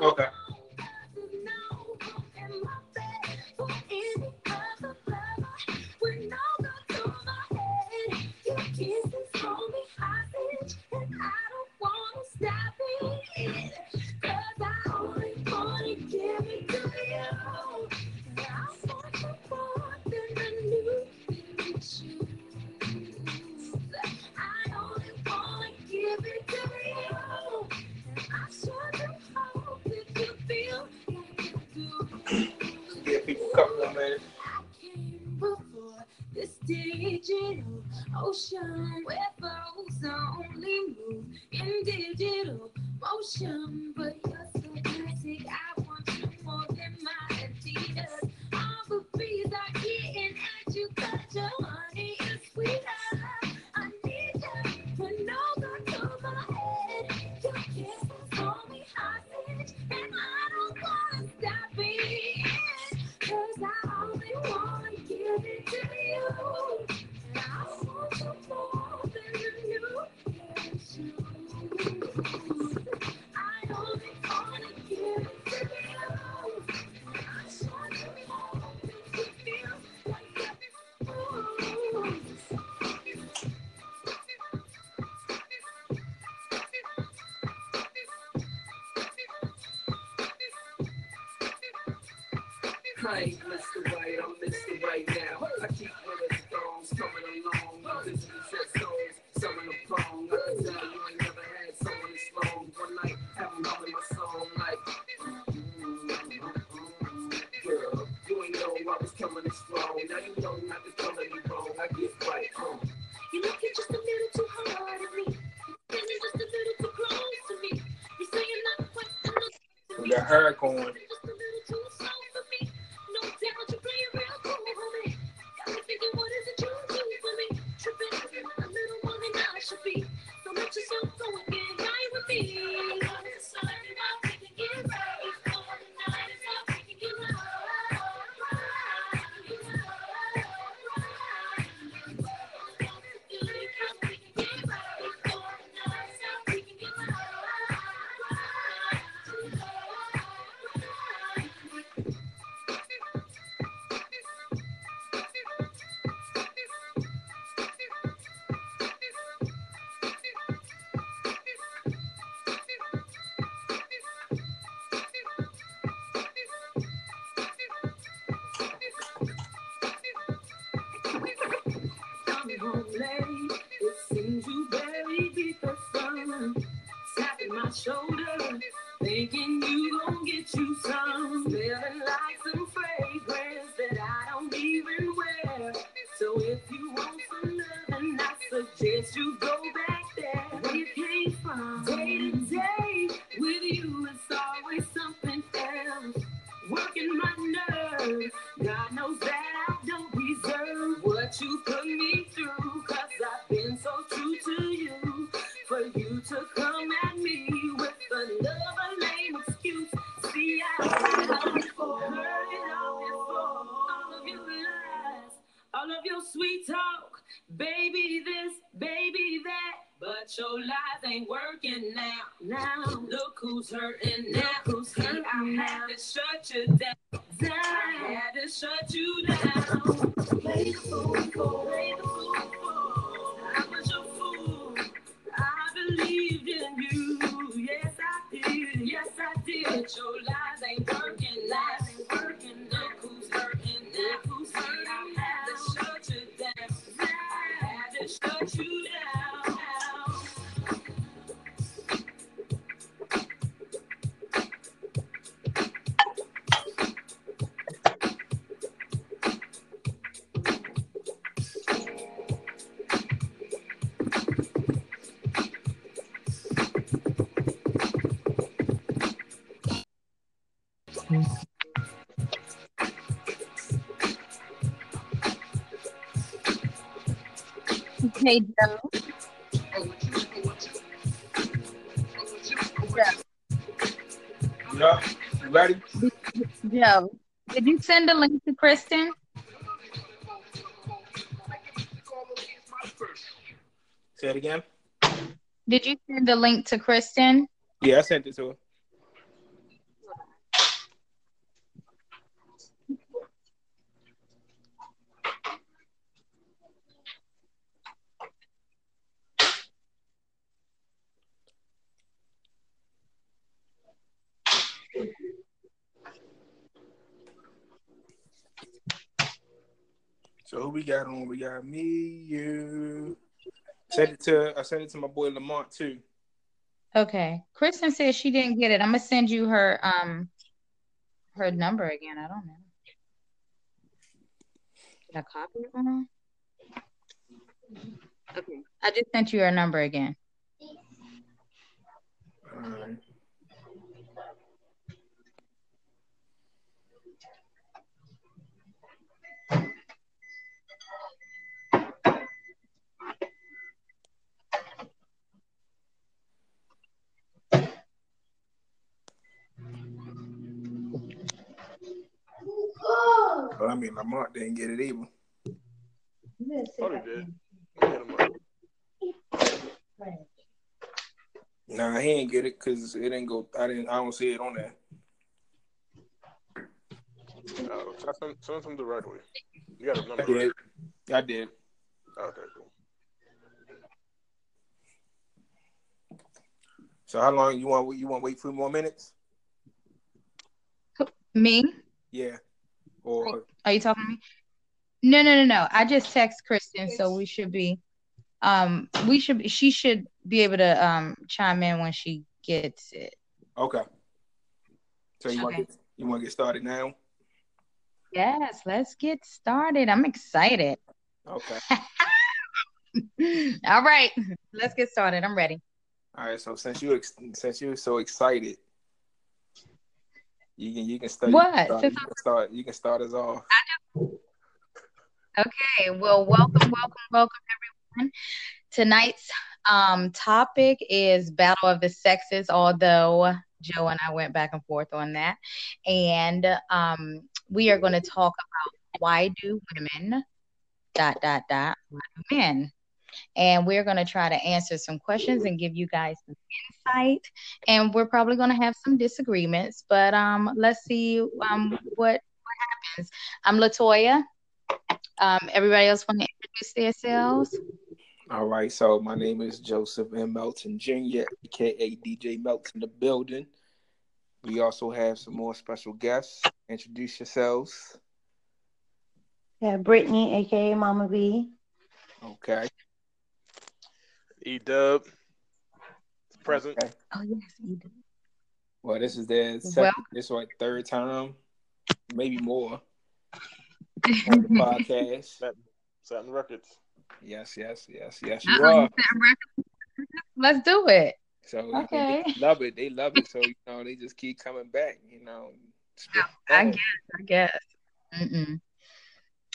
Okay. motion where phones only move in digital motion, but on So if you want some love, and I suggest Joe, did you send a link to Kristen? Say it again. Did you send the link to Kristen? Yeah, I sent it to her. So who we got on? We got me, you. Send it to I sent it to my boy Lamont too. Okay. Kristen said she didn't get it. I'm gonna send you her um her number again. I don't know. Did I copy it wrong? Okay. I just sent you her number again. Alright. But I mean, Lamont didn't get it either. Oh, he did. Hit him up. Nah, he ain't get it because it didn't go. I didn't. I don't see it on there. Oh, send him, send him directly. You got his I number. did. right? I did. Okay, cool. So how long you want? You want to wait three more minutes? Me? Yeah. Or Are you talking to me? No, no, no, no. I just text Kristen, so we should be um we should be, she should be able to um chime in when she gets it. okay. So you want Okay. to you want to get started now? Yes, let's get started. I'm excited. Okay. All right, let's get started. I'm ready. All right. So since you ex- since you're so excited, you can you can start. What? You can start, you can start, you can start us off. Okay, well, welcome, welcome, welcome, everyone. Tonight's um, topic is Battle of the Sexes, although Joe and I went back and forth on that. And um, we are going to talk about why do women, dot, dot, dot, why do men? And we're going to try to answer some questions and give you guys some insight. And we're probably going to have some disagreements, but um, let's see um, what, what happens. I'm Latoya. Um, everybody else want to introduce themselves? All right. So my name is Joseph M. Melton Jr., aka DJ Melton the building. We also have some more special guests. Introduce yourselves. Yeah, Brittany, aka Mama B. Okay. E Dub, present. Okay. Oh yes, you do. Well, this is their second, this is like third time, maybe more on the podcast. Satin Records. Yes, yes, yes, yes, you are. said. Let's do it. So Okay. they love it. They love it. So you know, they just keep coming back. You know. I guess. I guess. Mm-mm.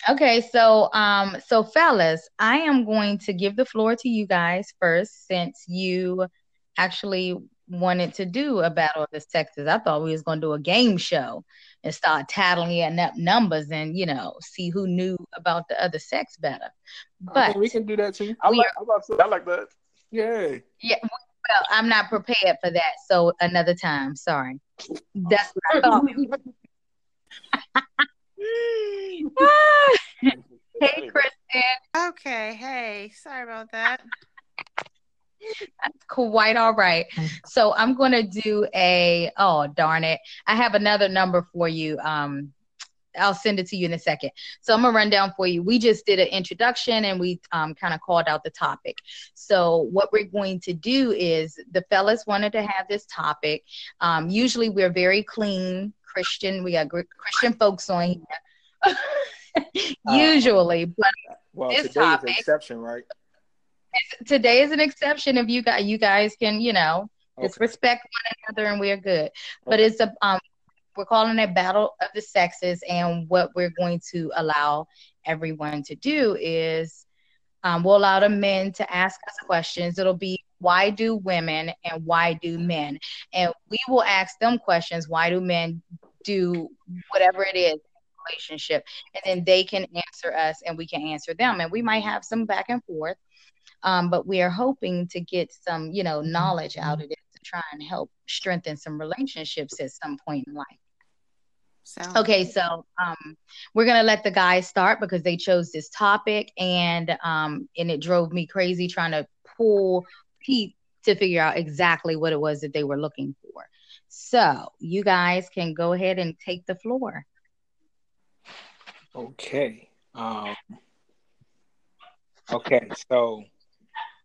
Okay, so um, so fellas, I am going to give the floor to you guys first, since you actually wanted to do a battle of the sexes. I thought we was going to do a game show and start tallying up numbers and you know see who knew about the other sex better. But we can do that too. I like, I like, I like that. Yeah. Yeah, well, I'm not prepared for that. So another time. Sorry. That's what I thought. hey, Kristen. Okay, hey, sorry about that. That's quite all right. So I'm going to do a. Oh darn it! I have another number for you. Um, I'll send it to you in a second. So I'm gonna run down for you. We just did an introduction and we um, kind of called out the topic. So what we're going to do is the fellas wanted to have this topic. Um, usually we're very clean Christian. We got Christian folks on here. usually, but Well, This today's topic- an exception, right? today is an exception. If you got you guys can you know just respect one another and we're good. But Okay. it's a um we're calling it battle of the sexes and what we're going to allow everyone to do is Um, we'll allow the men to ask us questions. It'll be why do women and why do men? And we will ask them questions. Why do men do whatever it is in relationship? And then they can answer us and we can answer them. And we might have some back and forth. Um, but we are hoping to get some, you know, knowledge out of it to try and help strengthen some relationships at some point in life. So Okay, so um, we're gonna let the guys start because they chose this topic, and um, and it drove me crazy trying to pull Pete to figure out exactly what it was that they were looking for. So you guys can go ahead and take the floor. Okay. Um, okay. So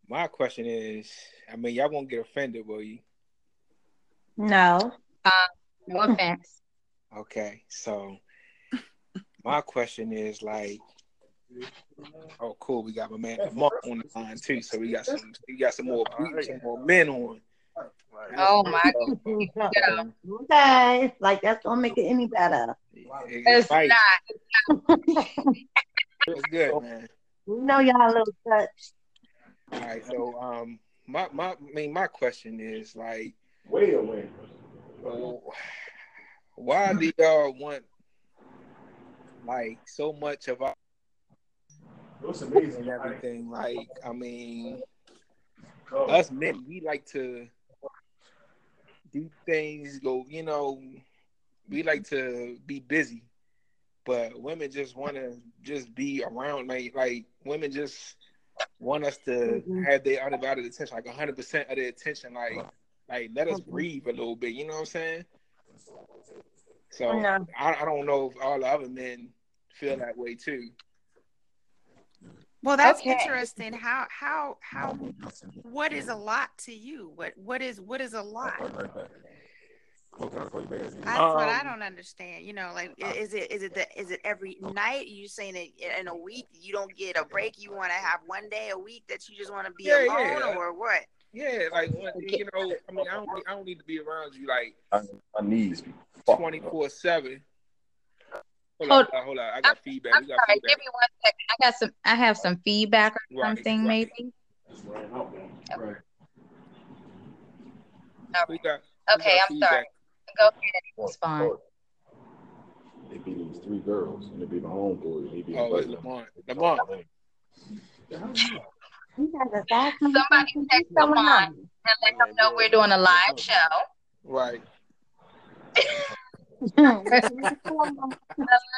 my question is, I mean, y'all won't get offended, will you? No. No offense. Okay. So my question is like, oh, cool. We got my man Mark on the line too. So we got some, we got some more, some more men on. Oh my Yeah. Okay. Like that's gonna make it any better. It's Right. not. It's good, man. We know y'all a little touch. All right. So um, my my, I mean, my question is like, Wait a minute. why do y'all want like so much of our It's amazing. and everything? Like, I mean, Oh. us men, we like to do things, go, you know, we like to be busy, but women just want to just be around. Like, like women just want us to Mhm. have their undivided attention, like hundred percent of their attention. Like, like let us breathe a little bit. You know what I'm saying? So No. I, I don't know if all the other men feel that way too. Well, that's Okay. interesting. How how how what is a lot to you? What what is what is a lot? That's what I Um, don't understand. You know, like is it is it the is it every night? You saying it in a week you don't get a break? You want to have one day a week that you just want to be Yeah, alone, yeah. or what? Yeah, like you know, I mean, I don't, I don't need to be around you like I knees be twenty four seven. Hold Hold- on, hold on. I got feedback. I'm got sorry. feedback. Give me one second. I got some. I have some feedback or Right, something, right. maybe. Right. We got. Okay, got I'm sorry. Go ahead and respond. They be these three girls, and they be my homeboy. They be Oh, it's inviting them. Lamont. Lamont. You guys are back. Somebody text Going Lamont on. and let him know we're doing a live show. Right. The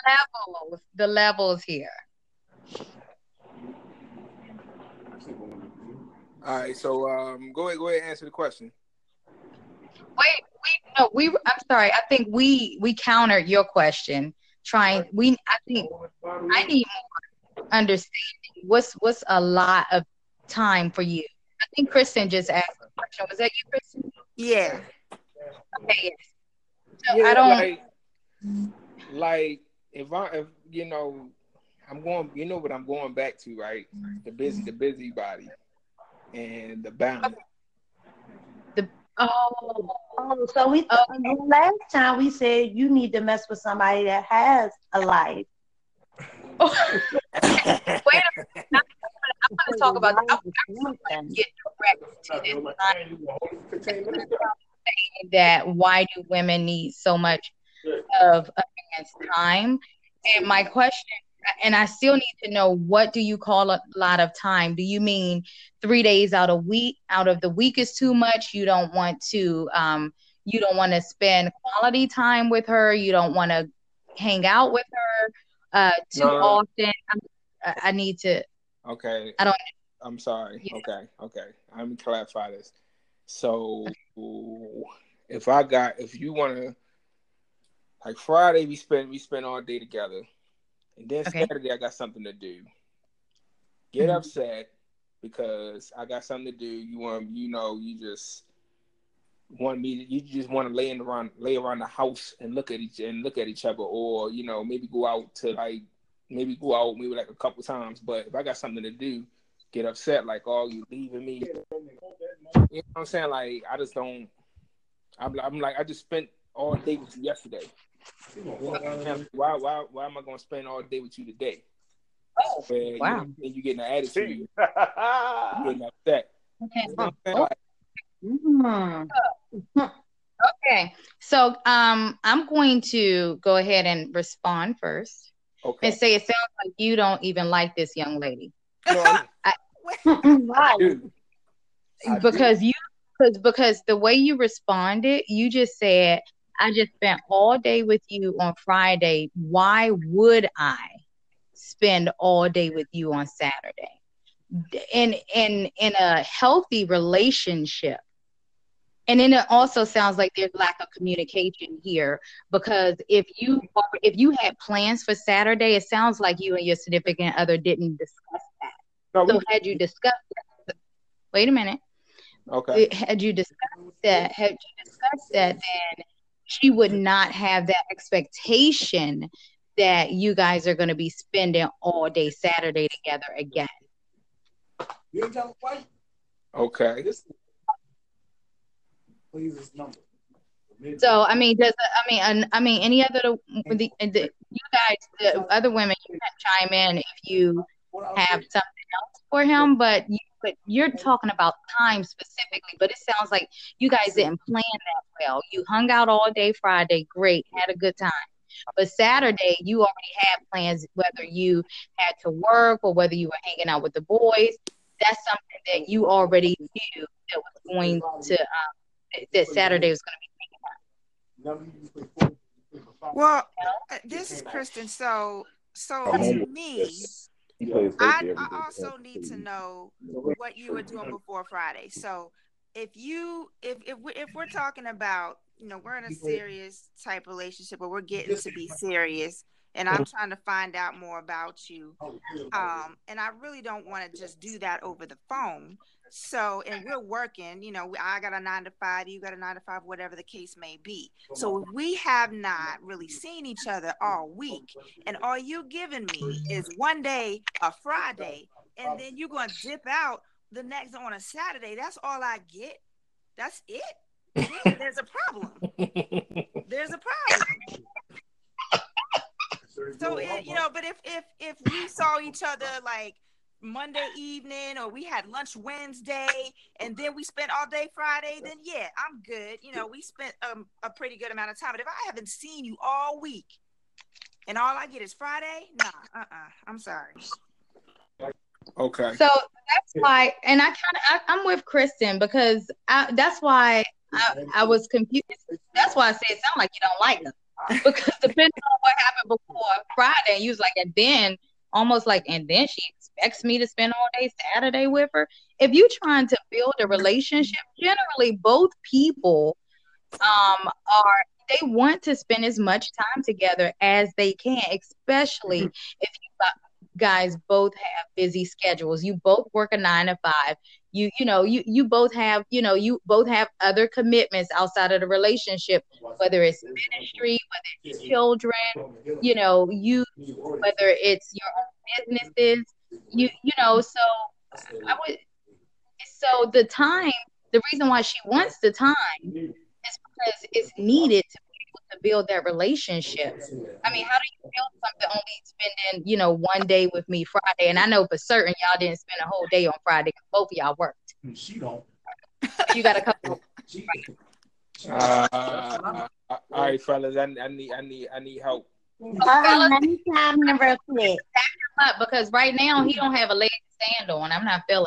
levels, the levels here. All right. So um, go ahead. Go ahead and answer the question. Wait, we no, we. I'm sorry. I think we we countered your question. Trying, we. I think I need more understanding. What's what's a lot of time for you? I think Kristen just asked the question. Was that you, Kristen? Yeah. Okay, yes. So yeah, I don't. like, like if I, if you know, I'm going. You know what I'm going back to, right? The busy, the busybody, and the balance. The oh, Oh, so we Oh. last time we said you need to mess with somebody that has a life. wait a minute. I'm going to talk about that. I'm going to get direct to this line that why do women need so much of a man's time? And my question, and I still need to know what do you call a lot of time? Do you mean three days out of week out of the week is too much? You don't want to um you don't want to spend quality time with her. You don't want to hang out with her uh too No, often. I'm, I I need to. Okay. I don't- I'm sorry. Yeah. Okay. Okay. Let me clarify this. So if I got if you wanna like Friday we spend we spend all day together. And then Okay. Saturday I got something to do. Get Mhm. upset because I got something to do. You want you know, you just want me you just want to lay in around lay around the house and look at each and look at each other or you know maybe go out to like maybe go out maybe like a couple times but if i got something to do get upset like oh you leaving me you know what i'm saying like i just don't i'm, I'm like i just spent all day with you yesterday why why why am i going to spend all day with you today Oh, where wow. know, and you getting an attitude, you getting upset. Okay. You know what Like, Mm. Okay. So um I'm going to go ahead and respond first okay. and say it sounds like you don't even like this young lady. No, I'm- right. dude, I because you because because the way you responded, you just said, I just spent all day with you on Friday. Why would I spend all day with you on Saturday? In in in a healthy relationship. And then it also sounds like there's lack of communication here because if you if you had plans for Saturday, it sounds like you and your significant other didn't discuss that. no, we, So had you discussed that, wait a minute. Okay. Had you discussed that, had you discussed that, then she would not have that expectation that you guys are going to be spending all day Saturday together again. You ain't telling white. Okay. Please number. So I mean, does I mean, I mean, any other the, the you guys, the other women, you can chime in if you have something else for him, but you, but you're talking about time specifically. But it sounds like you guys didn't plan that well. You hung out all day Friday, great, had a good time. But Saturday, you already had plans, whether you had to work or whether you were hanging out with the boys. That's something that you already knew that was going to um, that Saturday was going to be Well, uh, this is Kristen. So, so to me, He plays I, I also need to know what you were doing before Friday. So, if you, if if we, if we're talking about, you know, we're in a serious type relationship, but we're getting to be serious, and I'm trying to find out more about you, um, and I really don't want to just do that over the phone. So, and we're working, you know, I got a nine to five, you got a nine to five, whatever the case may be. So, we have not really seen each other all week, and all you giving me is one day, a Friday, and then you're going to dip out the next on a Saturday, that's all I get. That's it. Yeah, there's a problem. There's a problem. So it, you know, but if if if we saw each other like Monday evening or we had lunch Wednesday and then we spent all day Friday, then yeah, I'm good. You know, we spent um, a pretty good amount of time. But if I haven't seen you all week and all I get is Friday, nah, uh, uh-uh, I'm sorry. Okay. So that's why, and I kind of, I'm with Kristen because I, that's why I, I was confused. That's why I said it sound like you don't like her because depending on what happened before Friday, and you was like, and then almost like, and then she expects me to spend all day Saturday with her. If you're trying to build a relationship, generally both people um are they want to spend as much time together as they can, especially if you guys both have busy schedules. You both work a nine to five. You you know you you both have you know you both have other commitments outside of the relationship, whether it's ministry, whether it's children. You know you whether it's your own businesses. You you know so I would so the time the reason why she wants the time is because it's needed to be able to build that relationship. I mean, how do you build something only spending, you know, one day with me Friday? And I know for certain y'all didn't spend a whole day on Friday because both of y'all worked. She don't. You got a couple. Uh, uh, all right, fellas. I, I need, I need, I need help. Uh, let me chime in real quick. Up because right now he don't have a leg to stand on. I'm not feeling.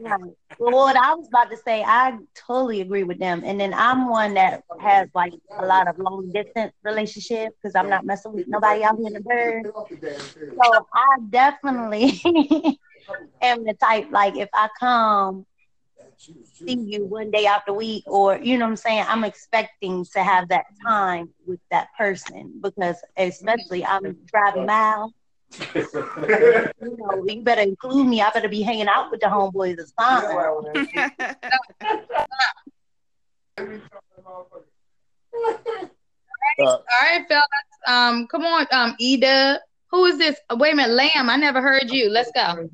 Right. Well, what I was about to say, I totally agree with them. And then I'm one that has like a lot of long distance relationships because I'm not messing with nobody out here in the bird. So I definitely am the type like if I come see you one day out the week or you know what I'm saying, I'm expecting to have that time with that person because especially I'm driving miles. You know, you better include me. I better be hanging out with the homeboys or something. Uh, All right, fellas. Um, come on, um, Eda. Who is this? Oh, wait a minute, Lamb. I never heard you. Let's go. Lamb is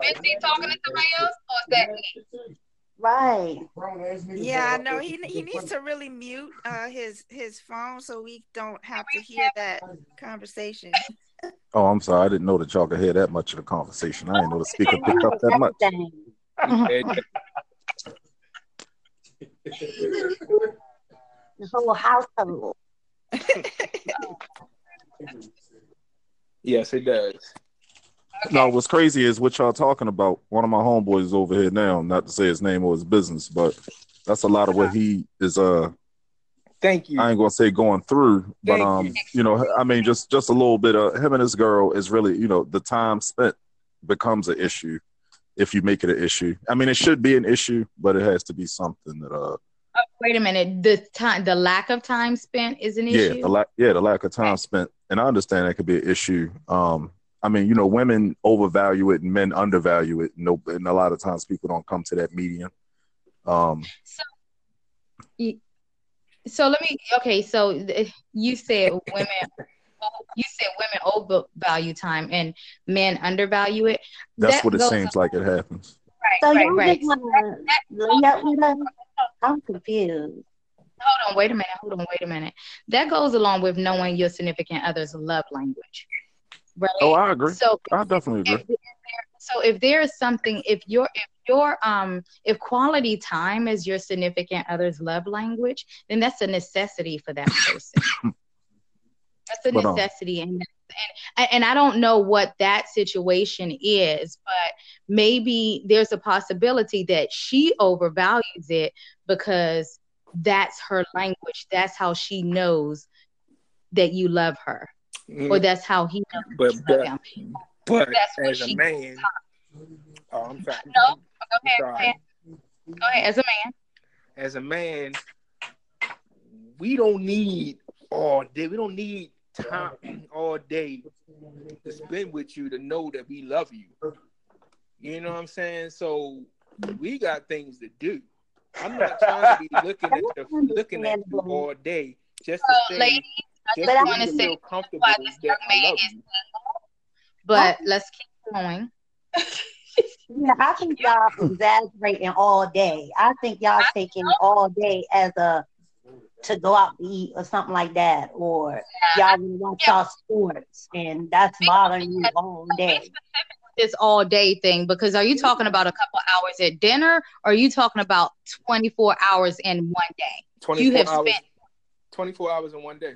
busy talking to somebody else, or is that me? Right. Yeah, I know. He he needs to really mute uh his his phone so we don't have to hear that conversation. Oh, I'm sorry. I didn't know that y'all could hear that much of the conversation. I didn't know the speaker picked up that much. Everything. The whole household. Yes, it does. No, what's crazy is what y'all talking about. One of my homeboys is over here now, not to say his name or his business, but that's a lot of what he is uh Thank you. I ain't gonna say going through, but Thank um, you. you know, I mean just just a little bit of him and his girl is really, you know, the time spent becomes an issue if you make it an issue. I mean it should be an issue, but it has to be something that uh wait a minute. The time, the lack of time spent is an yeah, issue. the lack yeah, the lack of time spent. And I understand that could be an issue. Um I mean, you know, women overvalue it and men undervalue it. No, and a lot of times people don't come to that medium. Um, So so let me. Okay, so you said women. You said women overvalue time and men undervalue it. that's That what it goes- seems like it happens. Right, So right, y'all right. just wanna lay up with us? I'm confused. Hold on, wait a minute. Hold on, wait a minute. That goes along with knowing your significant other's love language, right? Oh, I agree. So I definitely agree. if, if there, so if there is something if your if your um if quality time is your significant other's love language then that's a necessity for that person that's a But, um, necessity and and and I don't know what that situation is, but maybe there's a possibility that she overvalues it because that's her language. That's how she knows that you love her, or that's how he knows Mm, But but, him. but as a man, oh, I'm sorry. No, go ahead, Sorry. ahead. Go ahead. As a man, As a man, we don't need all day. We don't need time all day to spend with you to know that we love you. You know what I'm saying? So we got things to do. I'm not trying to be looking at the, looking at you all day just to So, say, ladies, I just just for want to to say comfortable why this young man is you. but oh. let's keep going. Yeah, I think y'all exaggerating all day. I think y'all taking all day as a to go out to eat or something like that, or y'all wanna watch y'all sports, and that's bothering you all day. This all day thing because are you talking about a couple hours at dinner or are you talking about 24 hours in one day? 24 You have hours, spent 24 hours in one day.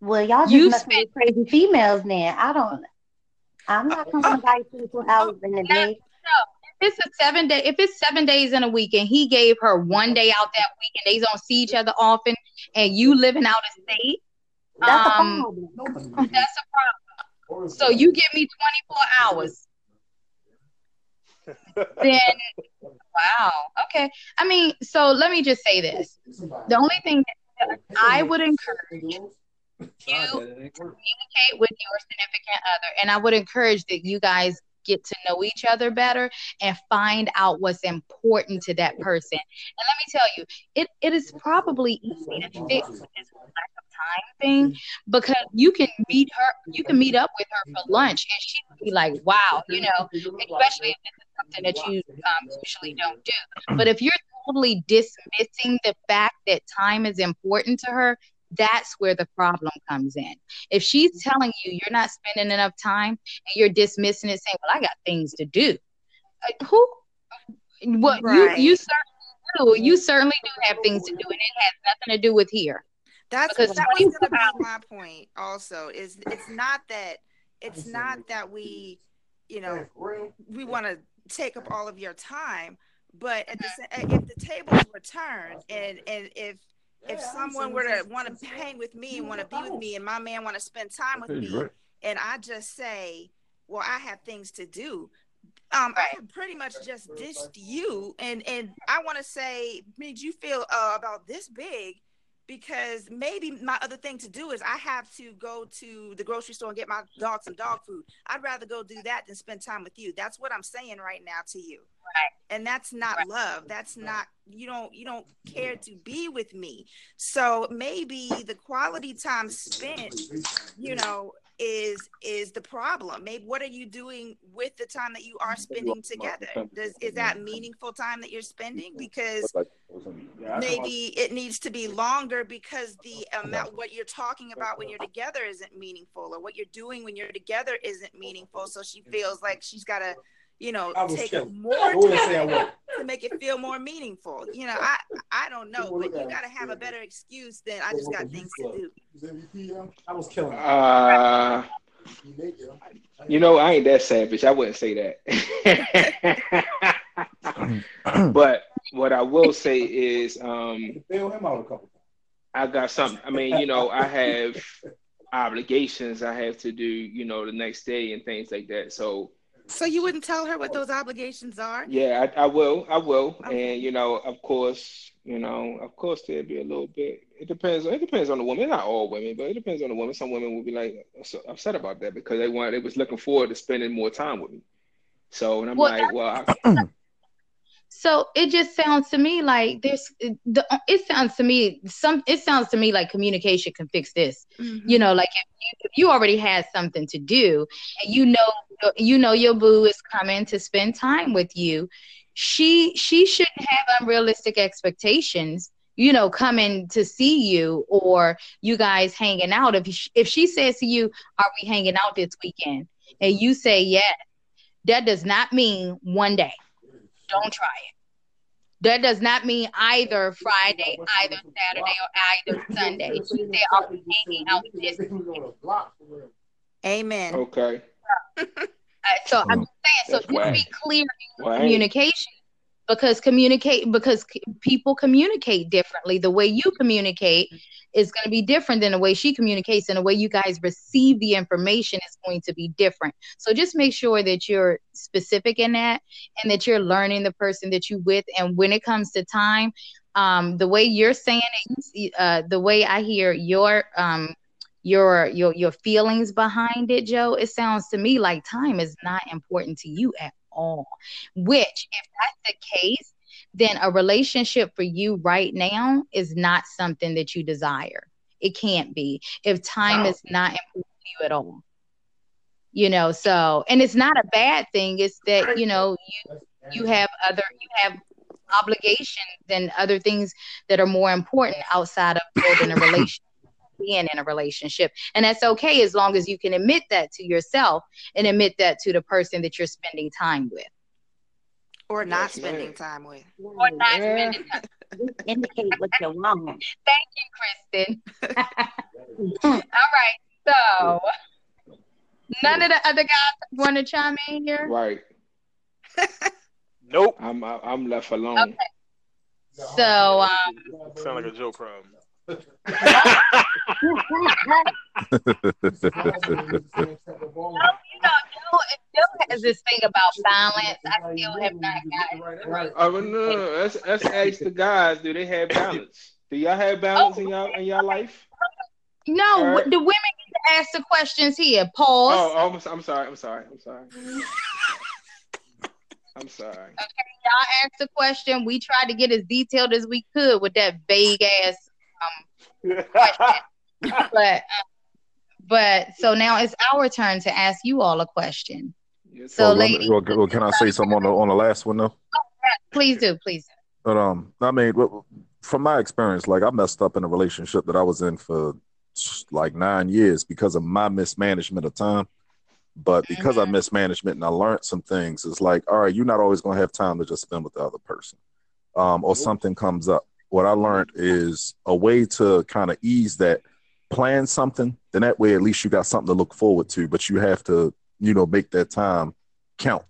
Well, y'all just You messing with crazy females now. I don't. I'm not coming to buy 24 hours in a day. if it's a seven day if it's seven days in a week and he gave her one day out that week and they don't see each other often and you living out of state That's a um, problem. that's a problem so you give me 24 hours. Then wow okay. I mean so let me just say this. The only thing that i would encourage you to communicate with your significant other and i would encourage that you guys get to know each other better and find out what's important to that person. And let me tell you it, it is probably easy to fix this lack of time thing because you can meet her you can meet up with her for lunch and she would be like wow you know especially if this is something that you um, usually don't do. But if you're totally dismissing the fact that time is important to her that's where the problem comes in. If she's telling you you're not spending enough time and you're dismissing it, saying, "Well, I got things to do," uh, who? What Right. you you certainly do. You certainly do have things to do, and it has nothing to do with here. That's Because that was 24 gonna be my point. Also, is it's not that it's not that we, you know, we want to take up all of your time, but at the if the tables were turned and and if if someone were to want to hang with me and want to be with me, and my man want to spend time with me, and I just say, well, I have things to do. Um, I have pretty much just dished you, and and I want to say, made you feel uh, about this big, because maybe my other thing to do is I have to go to the grocery store and get my dog some dog food. I'd rather go do that than spend time with you. That's what I'm saying right now to you. Right. And that's not love. That's not you don't you don't care to be with me. So maybe the quality time spent, you know, is is the problem? Maybe what are you doing with the time that you are spending together? Does, is that meaningful time that you're spending? Because maybe it needs to be longer because the amount what you're talking about when you're together isn't meaningful or what you're doing when you're together isn't meaningful. So she feels like she's got to you know I was take killing. more I wouldn't say I time to make it feel more meaningful you know i i don't know but you got to have a better excuse than i just got things to do I was killing. Uh, you know, I ain't that savage. I wouldn't say that. but what I will say is, um, Bail him out a couple I got something. I mean, you know, I have obligations I have to do, you know, the next day and things like that. So so you wouldn't tell her what those obligations are yeah, I, I will, I will, and you know, of course, you know, of course, there'll be a little bit. It depends. It depends on the woman. Not all women, but it depends on the woman. Some women will be like so upset about that because they want they was looking forward to spending more time with me. So, and I'm Well, like, well, I, So it just sounds to me like there's the it sounds to me some it sounds to me like communication can fix this. Mm-hmm. You know, like if you, if you already had something to do and you know you know your boo is coming to spend time with you, she she shouldn't have unrealistic expectations. You know, coming to see you or you guys hanging out. If she, if she says to you, "Are we hanging out this weekend?" and you say yes, that does not mean one day don't try it. That does not mean either Friday, either Saturday, or either Sunday. She said, "Are we hanging out this?" amen okay, Uh, So I'm just saying, so That's just be clear in Whack. communication because communicate because c- people communicate differently. The way you communicate is going to be different than the way she communicates, and the way you guys receive the information is going to be different. So just make sure that you're specific in that, and that you're learning the person that you with. And when it comes to time, um, the way you're saying it, uh, the way I hear your um your your your feelings behind it, Joe, it sounds to me like time is not important to you at all. Which, if that's the case, then a relationship for you right now is not something that you desire. It can't be if time is not important to you at all. You know, so and it's not a bad thing. It's that you know you you have other you have obligations and other things that are more important outside of building a relationship being in a relationship. And that's okay as long as you can admit that to yourself and admit that to the person that you're spending time with. or not Yes, spending ma'am. time with Or not Yeah. spending time. Indicate what you want. Thank you, Kristen. All right. So none of the other guys want to chime in here. right. Nope. I'm I- I'm left alone. Okay. So um, Sound like a joke from. You know, Joe, Joe has this thing about balance. I still have not gotten. Oh no, no, no. Let's let's ask the guys. Do they have balance? Do y'all have balance in y'all in your life? No, right. the women get to ask the questions here. Pause. Oh, oh, I'm, I'm sorry. I'm sorry. I'm sorry. I'm sorry. Okay, y'all asked the question. We tried to get as detailed as we could with that vague ass but uh, but so now it's our turn to ask you all a question. Yes, So, well, let ladies- me- well, well, can I say something on the on the last one though? Please do, please. But um, I mean, from my experience, like I messed up in a relationship that I was in for like nine years because of my mismanagement of time. But because I mismanagement and I learned some things, it's like, all right, you're not always gonna have time to just spend with the other person, um, or something comes up. What I learned is a way to kind of ease that. Plan something, then that way at least you got something to look forward to. But you have to, you know, make that time count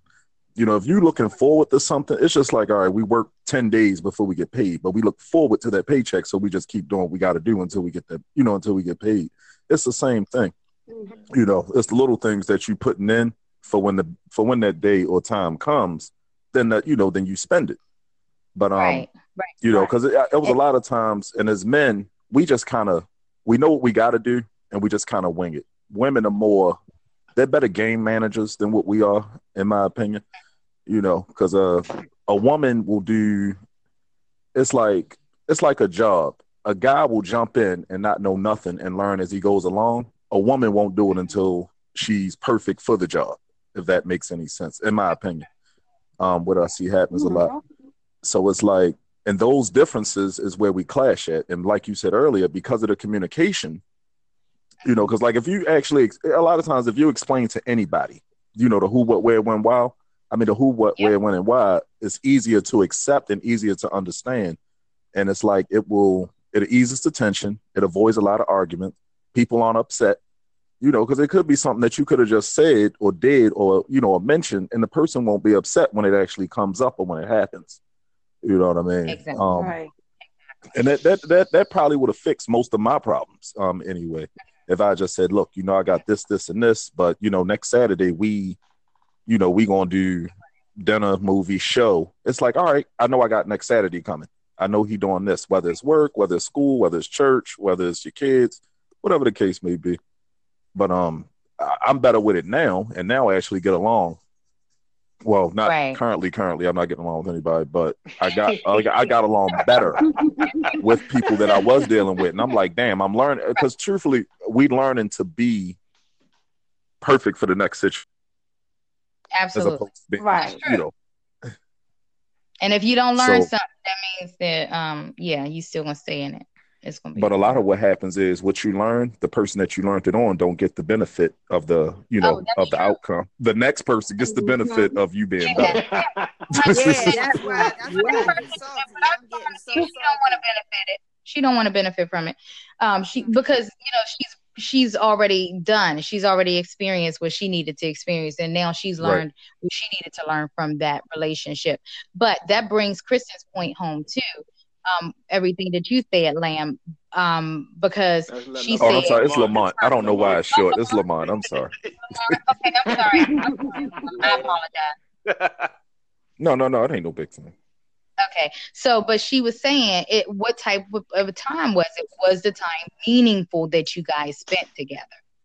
you know, if you're looking forward to something, it's just like, all right, we work 10 days before we get paid, but we look forward to that paycheck. So we just keep doing what we got to do until we get that, you know, until we get paid. It's the same thing. You know, it's the little things that you're putting in for when the, for when that day or time comes, then that, you know, then you spend it. But, um, Right, right. you know, because it, it was a lot of times, and as men, we just kind of, we know what we got to do and we just kind of wing it. Women are more, they're better game managers than what we are, in my opinion you know because uh, a woman will do it's like it's like a job a guy will jump in and not know nothing and learn as he goes along a woman won't do it until she's perfect for the job, if that makes any sense, in my opinion. Um, what I see happens a lot. So it's like, and those differences is where we clash at. And like you said earlier, because of the communication, you know, because like if you actually, a lot of times, if you explain to anybody, you know, the who, what, where, when, why, I mean, the who, what, where, when, and why, it's easier to accept and easier to understand. And it's like it will, it eases the tension, it avoids a lot of argument. People aren't upset, you know, because it could be something that you could have just said or did or, you know, or mentioned, and the person won't be upset when it actually comes up or when it happens. You know what I mean? Exactly. Um, Right. and that that that that probably would have fixed most of my problems um anyway if i just said look you know i got this this and this but you know next saturday we you know we gonna do dinner movie show it's like all right i know i got next saturday coming i know he doing this whether it's work whether it's school whether it's church whether it's your kids whatever the case may be but um I- i'm better with it now and now i actually get along well not Right. currently currently i'm not getting along with anybody but i got I got- I got along better with people that I was dealing with. And I'm like, damn, I'm learning because truthfully, we learning to be perfect for the next situation Absolutely. being, Right. you know. And if you don't learn So- something, that means that um yeah, you still gonna stay in it. It's gonna be But a lot of what happens is what you learn, the person that you learned it on don't get the benefit of the, you know, Oh, of the true. outcome. The next person gets the benefit of you being better. Yeah, that's why that's why I'm getting salty. I'm getting so she don't want to benefit it. She don't want to benefit from it. Um, she because you know she's she's already done. She's already experienced what she needed to experience, and now she's Right. learned what she needed to learn from that relationship. But that brings Kristen's point home too. Um, everything that you said, Lamb. Um, because That's La- she Oh, I'm sorry. It's Lamont. I don't know why it's short. It's Lamont. I'm sorry. okay, I'm sorry. I'm sorry. I apologize. No, no, no. It ain't no big thing. Okay, so but she was saying it. What type of, of time was it? Was the time meaningful that you guys spent together?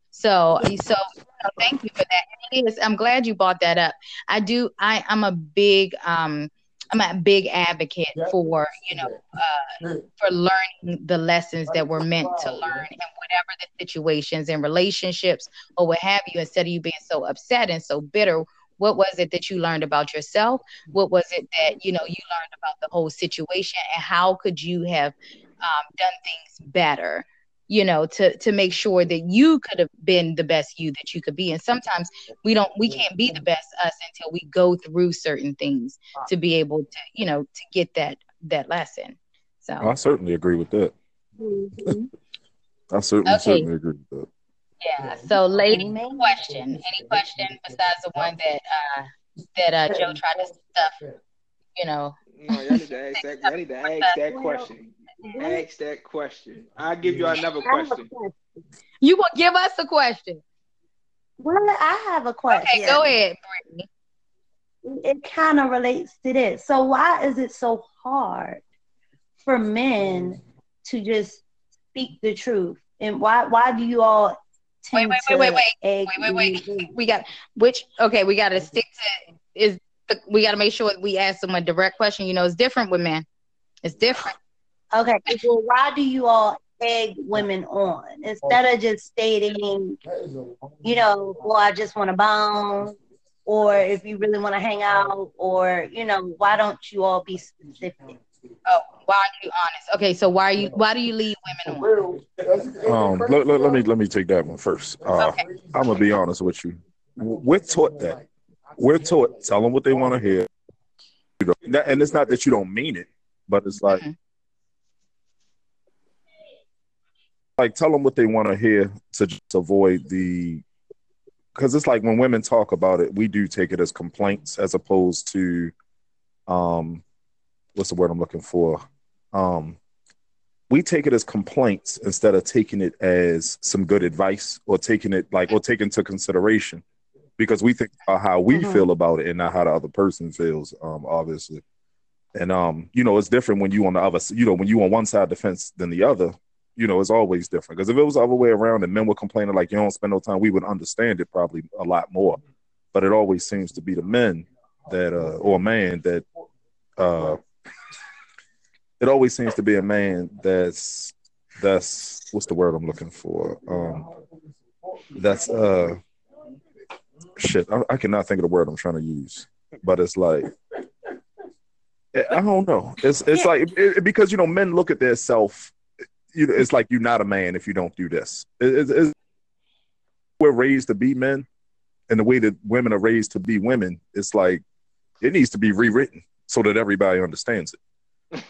So, so you know, thank you for that. And it is. I'm glad you brought that up. I do. I I'm a big um. I'm a big advocate for you know uh, for learning the lessons that we're meant to learn in whatever the situations and relationships or what have you. Instead of you being so upset and so bitter, what was it that you learned about yourself? What was it that you know you learned about the whole situation, and how could you have um, done things better? You know, to to make sure that you could have been the best you that you could be. And sometimes we don't, we can't be the best us until we go through certain things to be able to, you know, to get that that lesson. So I certainly agree with that. Mhm. I certainly, Okay. certainly agree with that. yeah. So, lady, Amen. question. Any question besides the one that uh that uh Joe tried to stuff? You know, No, y'all need to ask that. Y'all need to ask that question. Ask that question. I'll give you another I have a question. question. you will give us a question. Well, I have a question. Okay, go ahead, Brittany. it kind of relates to this. So why is it so hard for men to just speak the truth? And why why do you all Wait, tend wait, wait, wait, to wait, egg wait, wait, women? We got which? Okay, we got to stick to is we got to make sure we ask them a direct question. You know, it's different with men. It's different. Okay, well, why do you all egg women on instead of just stating, you know, well, I just want to bone, or if you really want to hang out, or you know, why don't you all be specific? Oh, why aren't you honest? Okay, so why are you? Why do you lead women on? Um, let, let, let me let me take that one first. Uh, Okay. I'm gonna be honest with you. We're taught that. We're taught tell them what they want to hear. You know, and it's not that you don't mean it, but it's like Mhm. Like tell them what they want to hear to just avoid the because it's like when women talk about it, we do take it as complaints as opposed to um what's the word I'm looking for? Um we take it as complaints instead of taking it as some good advice or taking it like or taking into consideration because we think about how we Mhm. feel about it and not how the other person feels um obviously and um you know it's different when you on the other you know when you on one side of the fence than the other you know it's always different because if it was the other way around and men were complaining like you don't spend no time we would understand it probably a lot more but it always seems to be the men that uh or a man that uh it always seems to be a man that's that's what's the word I'm looking for? Um that's uh shit. I, I cannot think of the word I'm trying to use, but it's like I don't know. It's it's Yeah. like it, because you know men look at their self. You it's like you're not a man if you don't do this. It, it's- it's- we're raised to be men, and the way that women are raised to be women, it's like it needs to be rewritten so that everybody understands it.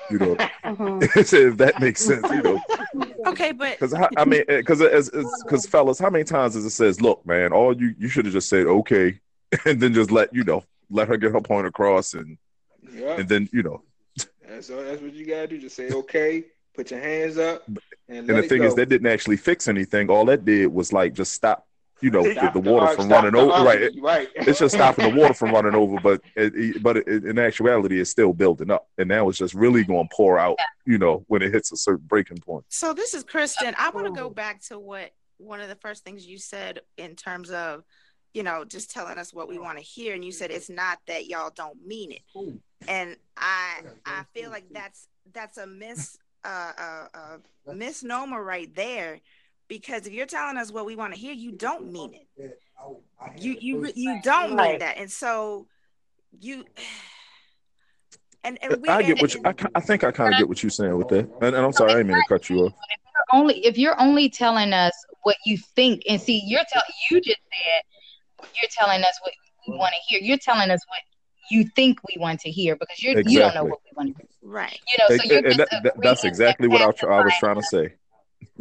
You know, Mhm. if that makes sense. You know, Okay, but because I mean, because as because fellas, how many times does it says, "Look, man, all you you should have just said okay," and then just let you know, let her get her point across, and Yeah. and then you know, That's, all, that's what you gotta do. Just say okay, put your hands up, and, and the thing go. is, that didn't actually fix anything. All that did was like just stop, you know, the, the water from running the over. Right, right. it's just stopping the water from running over, but it, it- but it, in actuality, it's still building up, and now it's just really going to pour out, you know, when it hits a certain breaking point. So this is Kristen. I want to go oh. back to what one of the first things you said in terms of, you know, just telling us what we want to hear, and you said it's not that y'all don't mean it, and I I feel like that's that's a mis uh, uh, uh, misnomer right there, because if you're telling us what we want to hear, you don't mean it. You you you don't mean that, and so you. And, and we I get and- what you, I, I think I kind of get what you're saying with that, and, and I'm sorry, I didn't mean to cut you off. you're only if you're only telling us what you think and see you're tell you just said you're telling us what we want to hear you're telling us what you think we want to hear because you you don't know what we want to hear. Right. you know so you're just that- that- that's exactly what I, was- I was trying to say.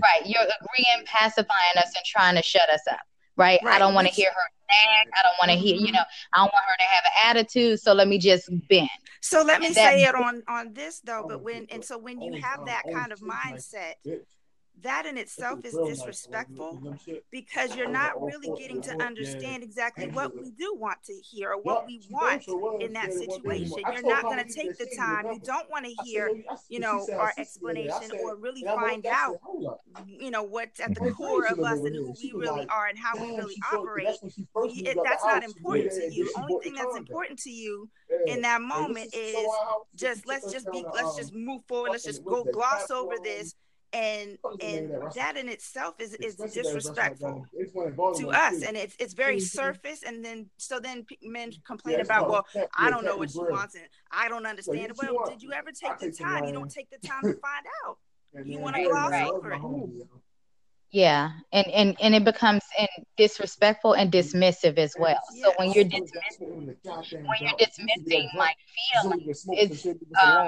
right. You're agreeing pacifying us and trying to shut us up. Right, I don't want to hear her nag. I don't want to hear you mm-hmm. know I don't want her to have an attitude so let me just bend. So let me And that- say it on on this though, but when and so when you have that kind of mindset, that in itself is disrespectful because you're not really getting to understand exactly what we do want to hear or what we want in that situation. You're not going to take the time. You don't want to hear, you know, our explanation or really find out, you know, what's at the core of us and who we really are and how we really operate. That's not important to you. The Only thing that's important to you in that moment is just let's just be let's just move forward. Let's just go gloss over this. And and that in itself is is disrespectful to us and it's it's very surface and then so then men complain about well i don't know what she wants and i don't understand it. well did you ever take the time you don't take the time to find out. You want to gloss over it Yeah, and and and it becomes and disrespectful and dismissive as well. So when you're dismissing, when you're dismissing my feelings, it's um,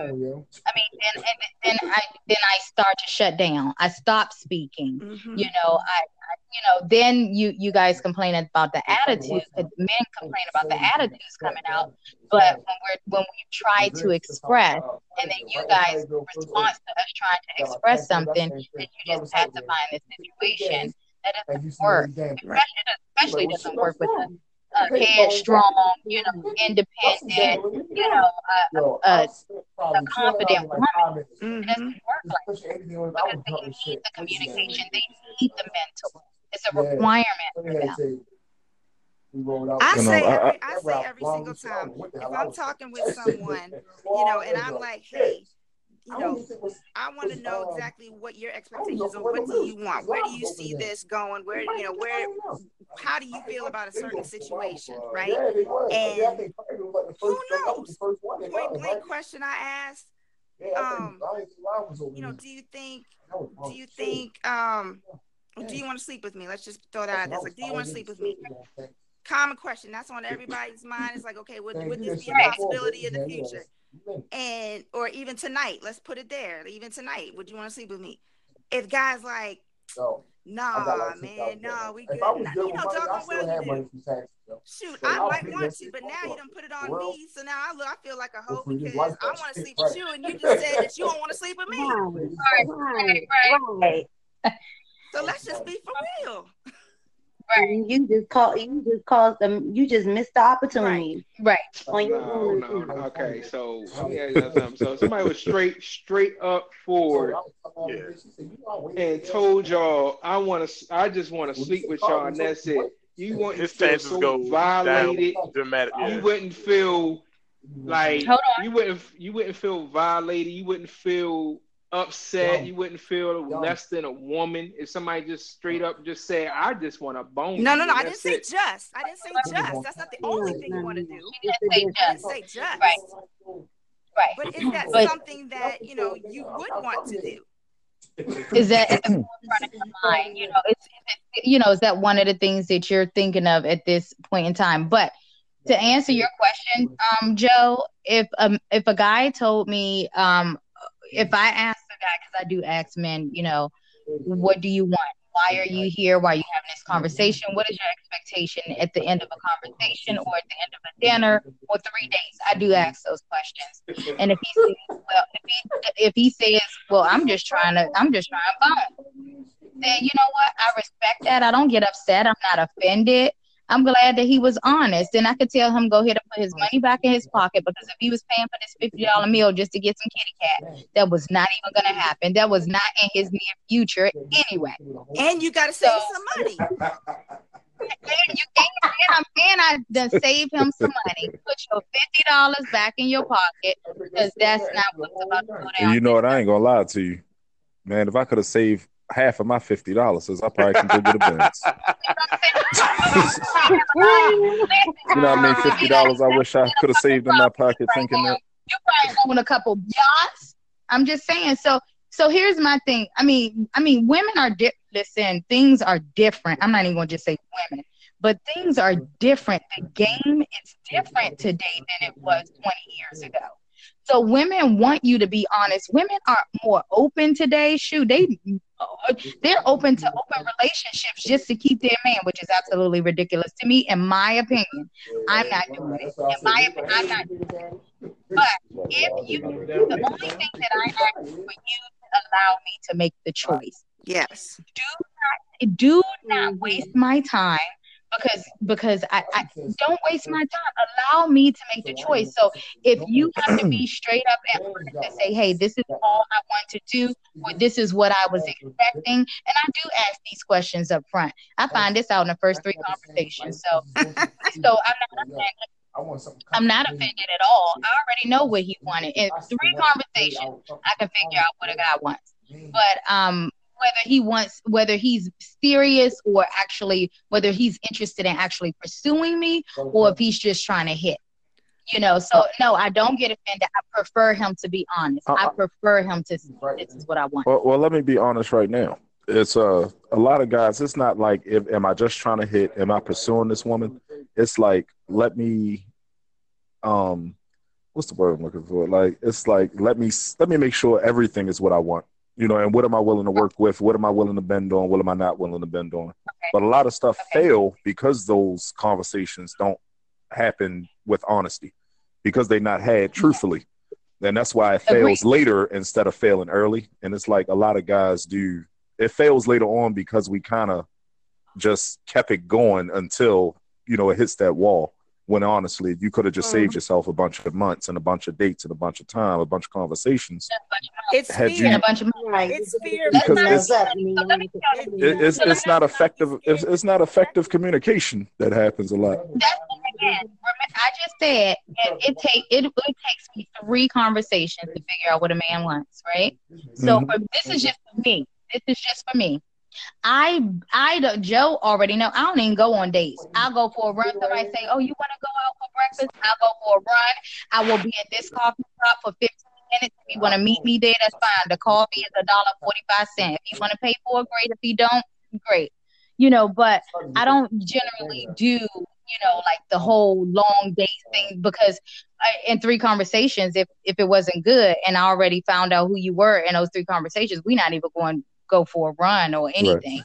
I mean, then and then I then I start to shut down. I stop speaking. Mhm. You know, I, I you know then you you guys complain about the attitude. uh, Men complain about the attitudes coming out, but when we're when we try to express, and then you guys response to us trying to express something, then you just pacifying the situation. That doesn't work. Especially, especially doesn't work with a, a headstrong, you know, independent, you know, a, a, a confident woman. It Mhm. doesn't work like that because they need the communication. They need the mental. It's a requirement for them. I You know, say I- every, I say every single time if I'm talking with someone, you know, and I'm like, hey, you know, I want to know exactly what your expectations are. What do you want? Where do you see this going? Where you know where? How do you feel about a certain situation, right? And who knows? Point blank question I asked. Um, you know, do you think? Do you think? Um, do you want to sleep with me? Let's just throw that out there. It's like, do you want to sleep with me? Common question. That's on everybody's mind. It's like, okay, would, would this be a possibility in the future? And or even tonight, let's put it there. Even tonight, would you want to sleep with me? If guys like, nah, man, nah, we good. Nah, you know, doggone well you do. Shoot, I might want to, but now you don't put it on me. So now I look, I feel like a hoe because I want to sleep with you, and you just said that you don't want to sleep with me. Right, right, right. So let's just be for real. And You just call. You just caused them. You just missed the opportunity. Right. On your No, no. Okay, so let me ask you something. So somebody was straight, straight up forward and told y'all, "I want to, I just want to sleep with y'all," and that's it. You wouldn't His feel chances so go violated. dramatic. You wouldn't feel like Hold on. you wouldn't, you wouldn't feel violated. You wouldn't feel upset. You wouldn't feel less than a woman if somebody just straight up just say, "I just want to bone." No, no, no. I didn't say it. just. I didn't say just. That's not the only thing you want to do. She didn't say I didn't just. say just. Right. Right. But is that But- something that you know you would want to do? is that at the forefront of your mind? You know, it's, it's you know, is that one of the things that you're thinking of at this point in time? But to answer your question, um, Joe, if um if a guy told me, um, if I asked guy, because I do ask men, you know, what do you want? Why are you here? Why are you having this conversation? What is your expectation at the end of a conversation or at the end of a dinner or three days? I do ask those questions. And if he says, well, if he if he says, well, I'm just trying to, I'm just trying to then you know what? I respect that. I don't get upset. I'm not offended. I'm glad that he was honest, and I could tell him go ahead and put his money back in his pocket because if he was paying for this fifty dollar meal just to get some kitty cat, that was not even going to happen. That was not in his near future anyway. And you got to save So- some money. And you and, and, I'm, and I done save him some money. Put your fifty dollars back in your pocket because that's not what's about to go down. You know what? I ain't gonna lie to you, man. If I could have saved half of my fifty dollars, I probably can go get a Benz. You know what I mean? Fifty dollars. I wish I could have saved in my pocket, thinking that. you probably own a couple yachts. I'm just saying. So so here's my thing. I mean, I mean, women are di- listen, things are different. I'm not even gonna just say women, but things are different. The game is different today than it was 20 years ago. So women want you to be honest. Women are more open today. Shoot, they they're open to open relationships just to keep their man, which is absolutely ridiculous to me, in my opinion. I'm not doing it. In my opinion, I'm not. Doing it. But if you, the only thing that I ask for you to allow me to make the choice. Yes. Do not, do not waste my time because because I, I don't waste my time. Allow me to make the choice. So if you have to be straight up and honest and say, hey, this is all I want to do, or this is what I was expecting, and I do ask these questions up front. I find this out in the first three conversations. So so I'm not offended. I'm not offended at all. I already know what he wanted. In three conversations, I can figure out what a guy wants. But um whether he wants whether he's serious or actually whether he's interested in actually pursuing me or if he's just trying to hit. You know, so no, I don't get offended. I prefer him to be honest. I prefer him to say this is what I want. Well, well, let me be honest right now. It's uh, a lot of guys. It's not like, if, am I just trying to hit? Am I pursuing this woman? It's like, let me, um, what's the word I'm looking for? Like, it's like, let me, let me make sure everything is what I want. You know, and what am I willing to work with? What am I willing to bend on? What am I not willing to bend on? But a lot of stuff Okay. fail because those conversations don't happen with honesty, because they not had truthfully. And that's why it fails Agreed. later instead of failing early. And it's like a lot of guys do. It fails later on because we kind of just kept it going until you know it hits that wall. When honestly, you could have just saved yourself a bunch of months and a bunch of dates and a bunch of time, a bunch of conversations. It's Had fear. you- a bunch of Right. It's fear. Because because- it's- It- It, it's it's not effective. It's, it's not effective communication that happens a lot. That's again. I just said it, it take it, it takes me three conversations to figure out what a man wants, right? So Mhm. for, this is just for me. This is just for me. I I don't- Joe already know. I don't even go on dates. I'll go for a run. Somebody say, "Oh, you want to go out for breakfast?" I'll go for a run. I will be at this coffee shop for 15 minutes. If you want to meet me there, that's fine. The coffee is a dollar forty-five cent. If you want to pay for it, great. If you don't, great. You know, but I don't generally do, you know, like the whole long date thing because I, in three conversations, if if it wasn't good and I already found out who you were in those three conversations, we're not even going go for a run or anything.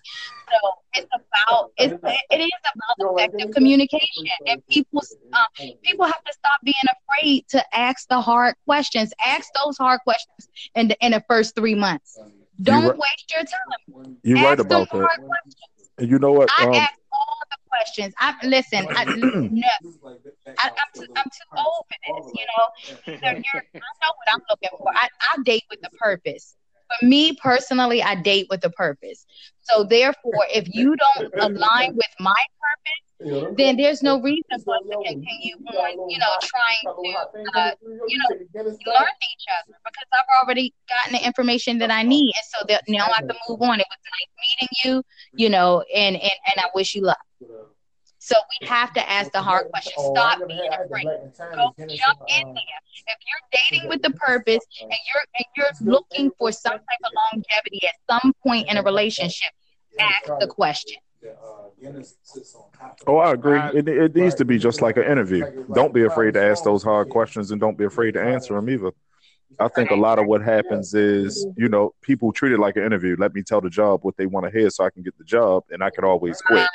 So it's about it's, it is about effective communication, and people um, people have to stop being afraid to ask the hard questions. Ask those hard questions in the, in the first three months. Don't right. waste your time. You're ask right about that. And you know what? I Um, ask all the questions. I listen. I, no, I, I'm too, I'm too old for this. You know, you're, I know what I'm looking for. I, I date with a purpose. For me personally, I date with a purpose. So therefore, if you don't align with my purpose, then there's no reason for us to continue on, you know, trying to, uh, you know, learn each other because I've already gotten the information that I need, and so that now I can move on. It was nice meeting you, you know, and and and I wish you luck. So we have to ask the hard questions. Stop being afraid. Go jump in there. If you're dating with the purpose and you're and you're looking for some type of longevity at some point in a relationship, ask the question. Oh, I agree. It, it needs to be just like an interview. Don't be afraid to ask those hard questions and don't be afraid to answer them either. I think a lot of what happens is, you know, people treat it like an interview. Let me tell the job what they want to hear so I can get the job and I can always quit.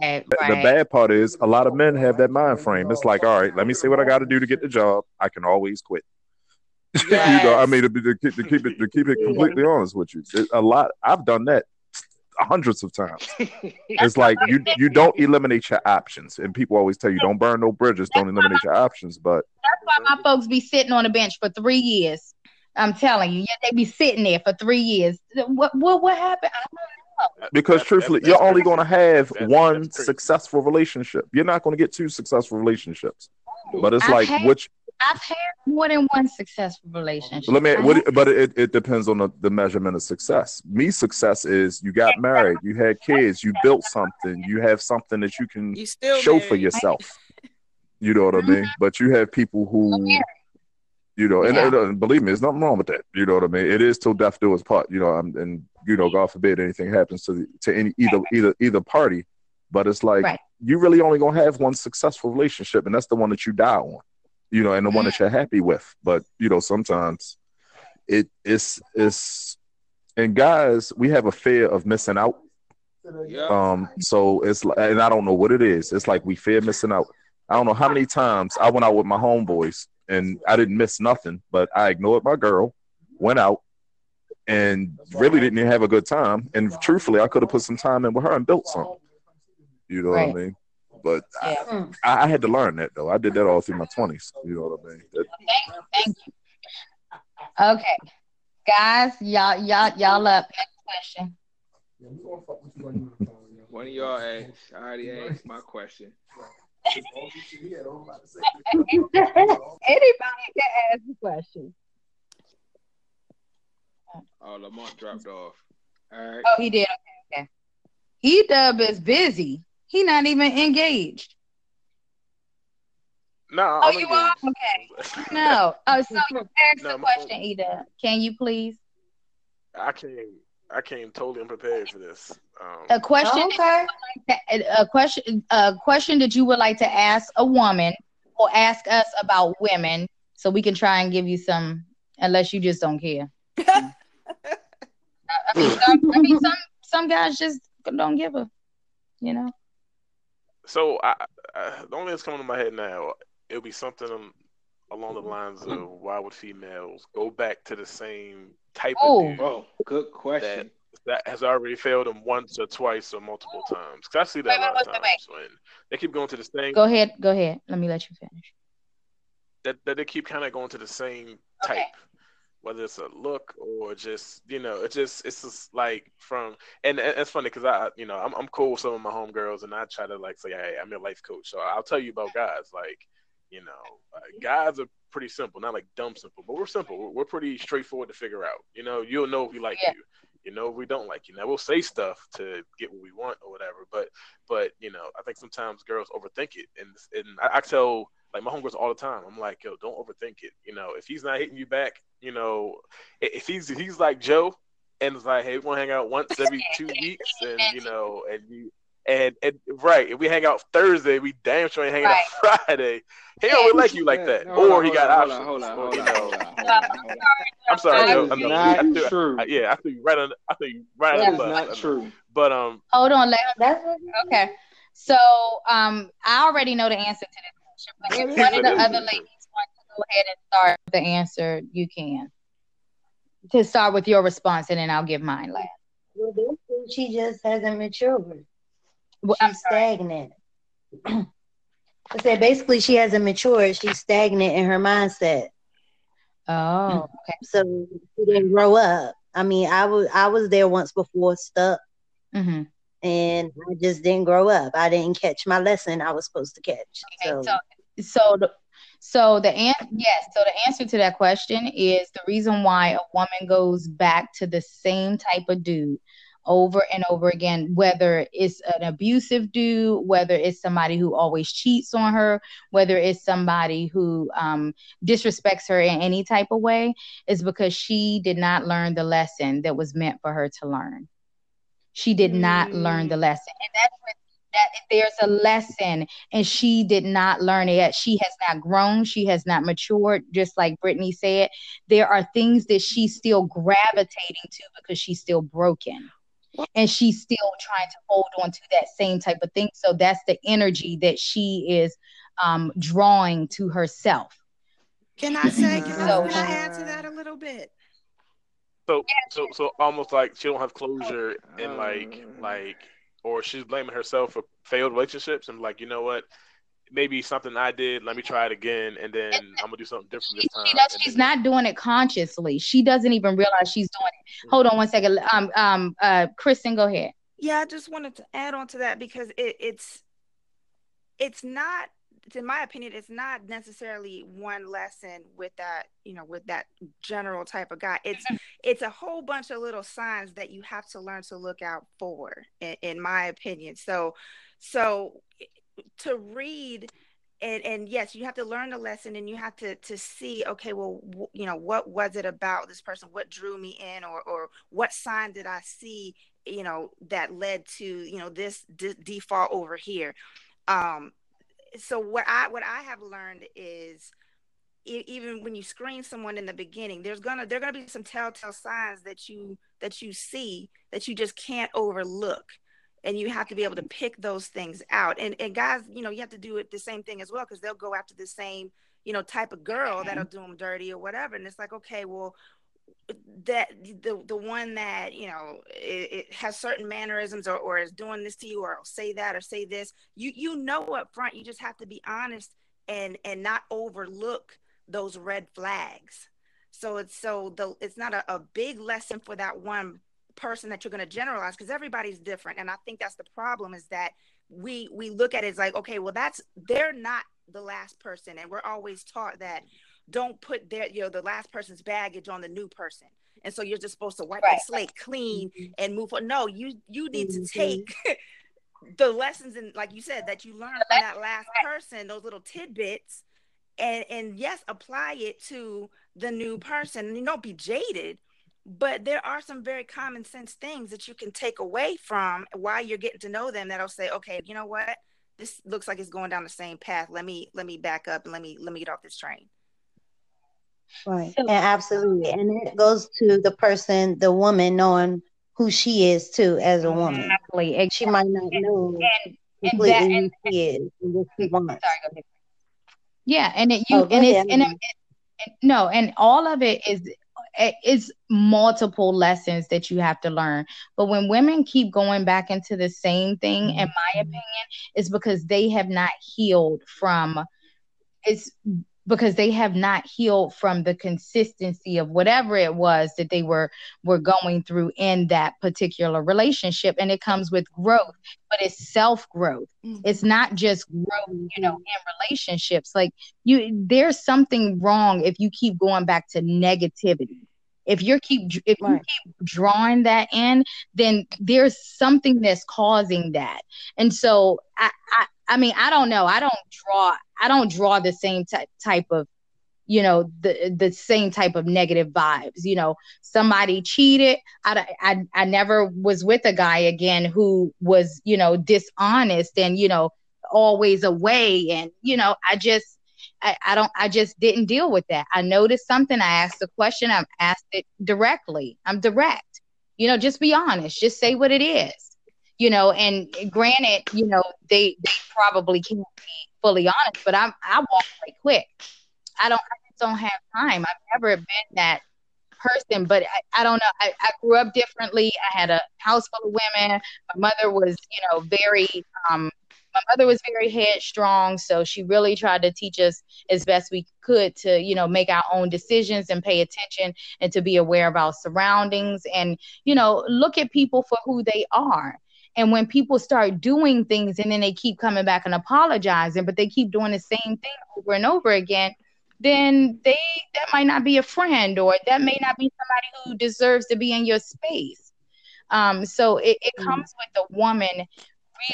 Right, The- The bad part is a lot of men have that mind frame. It's like, all right, let me see what I got to do to get the job. I can always quit. you know, I mean, to, be- to, keep, to keep it to keep it completely honest with you, it- a lot. I've done that hundreds of times. It's like you you don't eliminate your options, and people always tell you don't burn no bridges, don't eliminate your options. But That's why my folks be sitting on the bench for three years. I'm telling you, yeah, they be sitting there for three years. What what what happened? I don't know. Because That's- truthfully, that's- you're only going to have That's- one successful relationship. You're not going to get two successful relationships. But it's I've like had- which I've had more than one successful relationship. Let me. What, but it, it depends on the, the measurement of success. Me, success is you got married, you had kids, you built something, you have something that you can You still show for yourself. You know what I mm-hmm. mean? But you have people who, you know, and, Yeah. and, uh, believe me, there's nothing wrong with that. You know what I mean? It is till death do us part. You know, and, and you know, God forbid anything happens to the, to any either either either party. But it's like Right. you really only gonna have one successful relationship, and that's the one that you die on. You know, and the one that you're happy with. But you know, sometimes it it's it's and guys, we have a fear of missing out. Yeah. Um, so it's like, and I don't know what it is. It's like we fear missing out. I don't know how many times I went out with my homeboys and I didn't miss nothing, but I ignored my girl, went out, and really didn't even have a good time. And truthfully, I could have put some time in with her and built something. You know what I mean? But I, Yeah. Hmm. I I had to learn that though. I did that all through my twenties. You know what I mean? That- Thank you, thank you. Okay, guys, y'all, y'all, y'all up. Next question. One of y'all asked. I already asked my question. Anybody can ask a question. Oh, Lamont dropped off. All right. Oh, he did. Okay, okay. He dub is busy. He not even engaged. No, Oh, I'm you are okay. No. Oh, so you asked No, the my- question, Eda. Can you please? I came. I came totally unprepared for this. Um, A question. Okay. A question. A question that you would like to ask a woman or ask us about women, so we can try and give you some. Unless you just don't care. I mean, some, I mean, some some guys just don't give a. You know. so I, I, the only thing that's coming to my head now, it'll be something along the lines of why would females go back to the same type Oh. of dude Oh, good question. that has already failed them once or twice or multiple times? Because I see that Wait, a lot wait, of wait, times wait, when they keep going to the same Go ahead. Go ahead. Let me let you finish. that, that they keep kind of going to the same Okay. type, whether it's a look or just you know, it's just it's just like from and, and it's funny because I you know I'm I'm cool with some of my homegirls and I try to like say hey I'm your life coach so I'll tell you about guys like you know uh, guys are pretty simple not like dumb simple but we're simple we're, we're pretty straightforward to figure out you know you'll know if we like Yeah. you you know if we don't like you now we'll say stuff to get what we want or whatever but but you know I think sometimes girls overthink it and and I, I tell like my homegirls all the time. I'm like, yo, don't overthink it. You know, if he's not hitting you back, you know, if he's if he's like Joe and it's like, hey, we want to hang out once every two weeks, and you know, and you and and right, if we hang out Thursday, we damn sure ain't hanging out Friday. He don't like you like that, No, or on, he got on, options. Hold on, or, hold on, hold on, hold on, hold on. I'm sorry, That Joe. is I know. not I threw, true. I, yeah, I think right on. I threw you right That on is the bus. I not true. But um, Hold on. Let That's Okay. So um I already know the answer to this question, but if one of the other ladies want to go ahead and start the answer, you can. To start with your response and then I'll give mine last. well, she just hasn't matured. Well, I'm stagnant. I said basically she hasn't matured. She's stagnant in her mindset. Oh, okay. So she didn't grow up. I mean, I was I was there once before, stuck. hmm and I just didn't grow up. I didn't catch my lesson I was supposed to catch. So, so, so the, so the an- yes, so the answer to that question is the reason why a woman goes back to the same type of dude over and over again, whether it's an abusive dude, whether it's somebody who always cheats on her, whether it's somebody who um, disrespects her in any type of way, is because she did not learn the lesson that was meant for her to learn. She did not mm. learn the mm. lesson. And that's what that there's a lesson and she did not learn it yet. She has not grown. She has not matured. Just like Brittany said, there are things that she's still gravitating to because she's still broken and she's still trying to hold on to that same type of thing. So that's the energy that she is um, drawing to herself. Can I say? Can, so, I, can I add to that a little bit? So, so, so almost like she don't have closure and like, like, or she's blaming herself for failed relationships and like, you know what? Maybe something I did. Let me try it again, and then I'm gonna do something different this time. She does, she's then... not doing it consciously. She doesn't even realize she's doing it. Mm-hmm. Hold on one second. Um, um, uh, Kristen, go ahead. Yeah, I just wanted to add on to that because it, it's it's not in my opinion, it's not necessarily one lesson with that, you know, with that general type of guy. It's it's a whole bunch of little signs that you have to learn to look out for, in, in my opinion. So, so to read and, and yes you have to learn the lesson and you have to to see okay well w- you know what was it about this person? What drew me in or or what sign did i see you know that led to you know this d- default over here? Um so what i what i have learned is even when you screen someone in the beginning there's gonna there gonna be some telltale signs that you that you see that you just can't overlook and you have to be able to pick those things out. And and guys you know you have to do it the same thing as well because they'll go after the same you know type of girl that'll do them dirty or whatever. And it's like okay well that the the one that you know it, it, has certain mannerisms or, or is doing this to you or say that or say this you you know up front you just have to be honest and and not overlook those red flags. So it's so the it's not a, a big lesson for that one person that you're going to generalize because everybody's different and i think that's the problem is that we we look at it as like okay well that's they're not the last person and we're always taught that don't put their you know the last person's baggage on the new person and so you're just supposed to wipe right. the slate clean mm-hmm. and move on no you you need mm-hmm. to take the lessons and like you said that you learned from that last person those little tidbits and and yes apply it to the new person and you don't be jaded but there are some very common sense things that you can take away from while you're getting to know them that'll say okay you know what? This looks like it's going down the same path. Let me let me back up and let me let me get off this train. Right. And absolutely. And it goes to the person the woman knowing who she is too as a woman. Exactly she might not know and, completely and that, and, who she is and what she wants. Sorry, yeah and it you oh, and it's and it, no and all of it is it's multiple lessons that you have to learn. But when women keep going back into the same thing, in my mm-hmm. opinion, it's because they have not healed from it's because they have not healed from the consistency of whatever it was that they were were going through in that particular relationship. And it comes with growth but it's self growth mm-hmm. it's not just growth you know in relationships. Like you there's something wrong if you keep going back to negativity. If you keep if you keep drawing that in then there's something that's causing that. And so I, I I mean, I don't know. I don't draw. I don't draw the same type type of, you know, the the same type of negative vibes. You know, somebody cheated. I I I never was with a guy again who was you know dishonest and you know always away and you know I just I, I don't I just didn't deal with that. I noticed something. I asked a question. I asked it directly. I'm direct. You know, just be honest. Just say what it is you know, and granted, you know, they they probably can't be fully honest, but I'm I walk right quick. I don't I just don't have time. I've never been that person, but I, I don't know. I, I grew up differently. I had a house full of women. My mother was, you know, very um my mother was very headstrong, so she really tried to teach us as best we could to, you know, make our own decisions and pay attention and to be aware of our surroundings and, you know, look at people for who they are And when people start doing things and then they keep coming back and apologizing, but they keep doing the same thing over and over again, then they that might not be a friend or that may not be somebody who deserves to be in your space. Um, so it, it Mhm. comes with the woman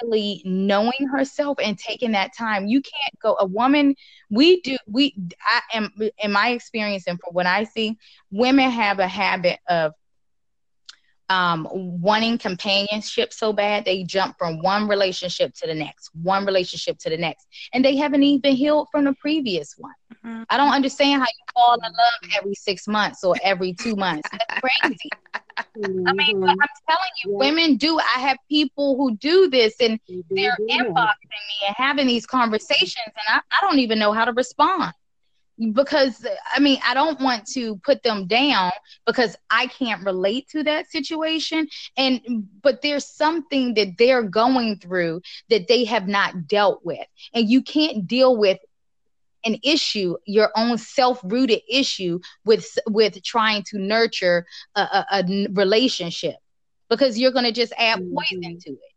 really knowing herself and taking that time. You can't go a woman, we do we I am in my experience and from what I see, women have a habit of um, wanting companionship so bad they jump from one relationship to the next, one relationship to the next, and they haven't even healed from the previous one. Mhm. I don't understand how you fall in love every six months or every two months. That's crazy. I mean, but Mhm. I'm telling you, Yeah. women do. I have people who do this, and they they're do that. inboxing me and having these conversations, and I, I don't even know how to respond because I mean, I don't want to put them down because I can't relate to that situation. And but there's something that they're going through that they have not dealt with, and you can't deal with an issue, your own self-rooted issue, with with trying to nurture a relationship because you're going to just add poison Mhm. to it.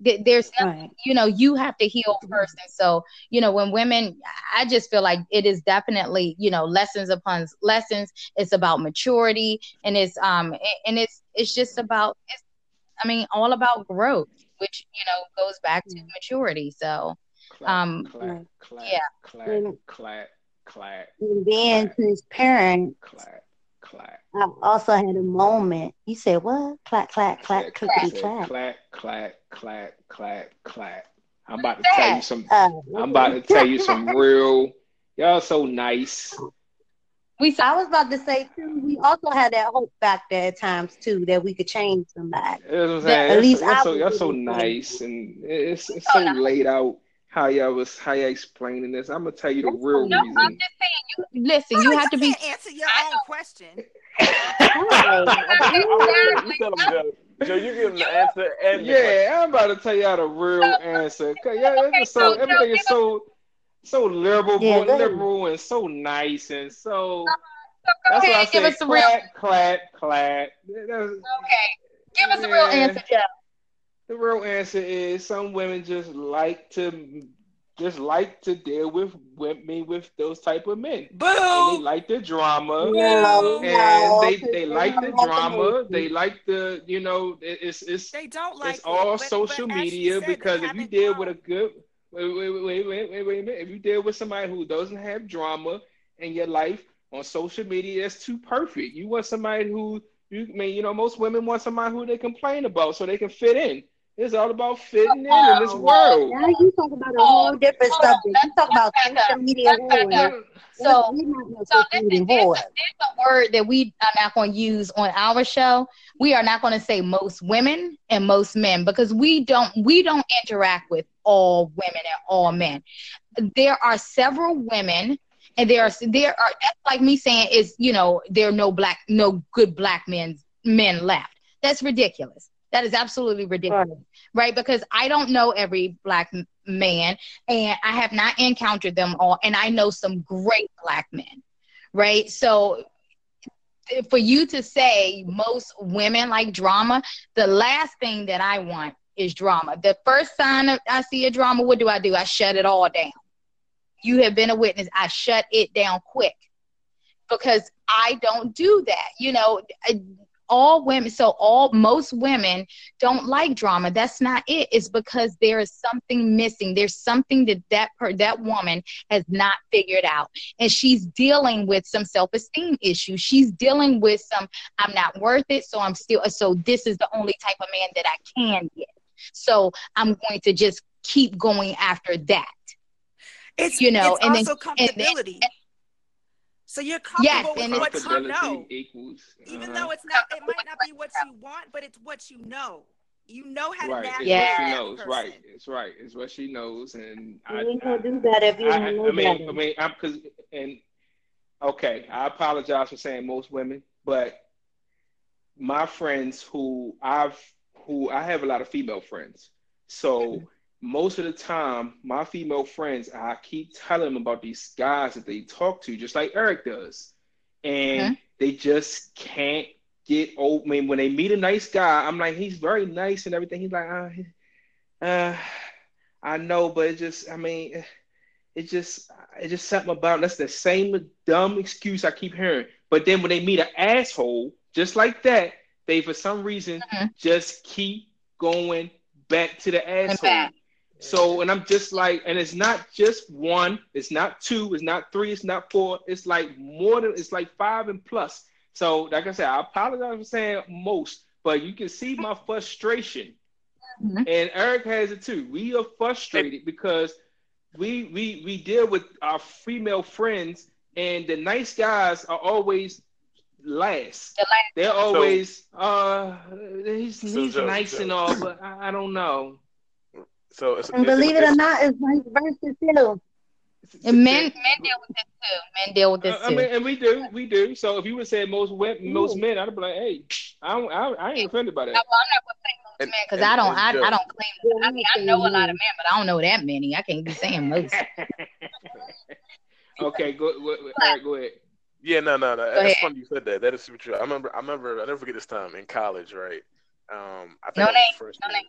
There- There's Right. you know you have to heal first and so you know when women i just feel like it is definitely you know lessons upon lessons it's about maturity and it's um and it's it's just about it's i mean all about growth which you know goes back to Mm. maturity so Clap, Um, clap, clap, yeah. clap, And- clap, clap, And being Clap. transparent, clap, clap. I've also had a moment. You said what? Clack, clack, clack, said, I clickety said clack. clap, clap, clap, clap, clap. I'm about to tell you some. Uh, I'm about to tell you some real. Y'all so nice. we I was about to say too. We also had that hope factor at times too that we could change somebody. Know what I'm saying? At least so, y'all I so, was y'all so nice, and it's it's so laid out how y'all was how y'all explaining this. I'm gonna tell you the That's real fine. no i'm just saying you listen Bro, you have to be can't answer your I own question. Right. You tell him, Joe. Joe, you give him the answer and the. Yeah, I'm about to tell y'all the real answer. Cause y'all, y'all so so Joe, everything is give so so liberal, Yeah, liberal, and so nice, and so. Uh-huh, go That's why I ahead give said us the real clap, clap, clap. That's- okay give us a real answer joe The real answer is some women just like to just like to deal with women with those type of men. And they like the drama. No, And no, they 'cause they like the drama. They like the you know it- it's it's They don't like it's all it, but, social but media said, because if you deal grown. with a good wait wait wait wait wait wait, wait a minute if you deal with somebody who doesn't have drama in your life on social media that's too perfect. You want somebody who you I mean you know most women want somebody who they complain about so they can fit in. It's all about fitting in in this Oh, world. Now you talk about a whole different hold on, subject. You talk about social media Let's back whores. up. so we not no So social this media is there's a, there's a word that we are not going to use on our show. We are not going to say most women and most men because we don't we don't interact with all women and all men. There are several women and there are there are that's like me saying is you know there are no black no good black men men left. That's ridiculous. That is absolutely ridiculous Right. right? Because I don't know every black man and I have not encountered them all. And I know some great black men, right? So eh, for you to say most women like drama, the last thing that I want is drama. The first sign of I see a drama, what do I do? I shut it all down. You have been a witness. I shut it down quick because I don't do that. You know, I- all women, so all most women don't like drama. That's not it. It's because there is something missing. There's something that that per, that woman has not figured out, and she's dealing with some self-esteem issues. She's dealing with some I'm not worth it, so I'm still so this is the only type of man that I can get. So I'm going to just keep going after that. It's You know, it's and then- also and then- comfortability. So you're comfortable and with what it's- you know, equals even uh-huh. though it's not. It might not be what you want, but it's what you know. You know how to right. It's navigate Yeah. she knows. person. Right. It's right. It's what she knows, and I, You ain't gonna do that if you I, don't know I mean, better. I mean, I'm because and okay, I apologize for saying most women, but my friends who I've who I have a lot of female friends, so most of the time, my female friends, I keep telling them about these guys that they talk to, just like Eric does, and they just can't get old. I mean, when they meet a nice guy, I'm like, he's very nice and everything. He's like, uh, uh I know, but it just, I mean, it just, it's just something about that's the same dumb excuse I keep hearing. But then when they meet an asshole, just like that, they for some reason Mhm. just keep going back to the asshole. Back. So, and I'm just like, and it's not just one, it's not two, it's not three, it's not four, it's like more than, it's like five and plus. So, like I said, I apologize for saying most, but you can see my frustration. Mhm. And Eric has it too. We are frustrated because we we we deal with our female friends, and the nice guys are always last. The last- They're always uh he's So, he's Joe, nice Joe. and all, but I, I don't know. So it's, And believe it or not, it's vice versa too. And men men deal with this too. Men deal with this Uh, I mean, and we do, we do. So if you would say most women, most men, I'd be like, hey, I don't, I, I ain't offended by No, that. well, I'm not gonna say most And- men because I don't I, I don't claim that. I mean I know a lot of men, but I don't know that many. I can't be saying most. okay, go, go, go, Eric, go ahead. Yeah, no, no, no. Go That's ahead. funny you said that. That is super true. I remember, I remember, I never forget this time in college, right? Um, I think No name, a freshman. no name.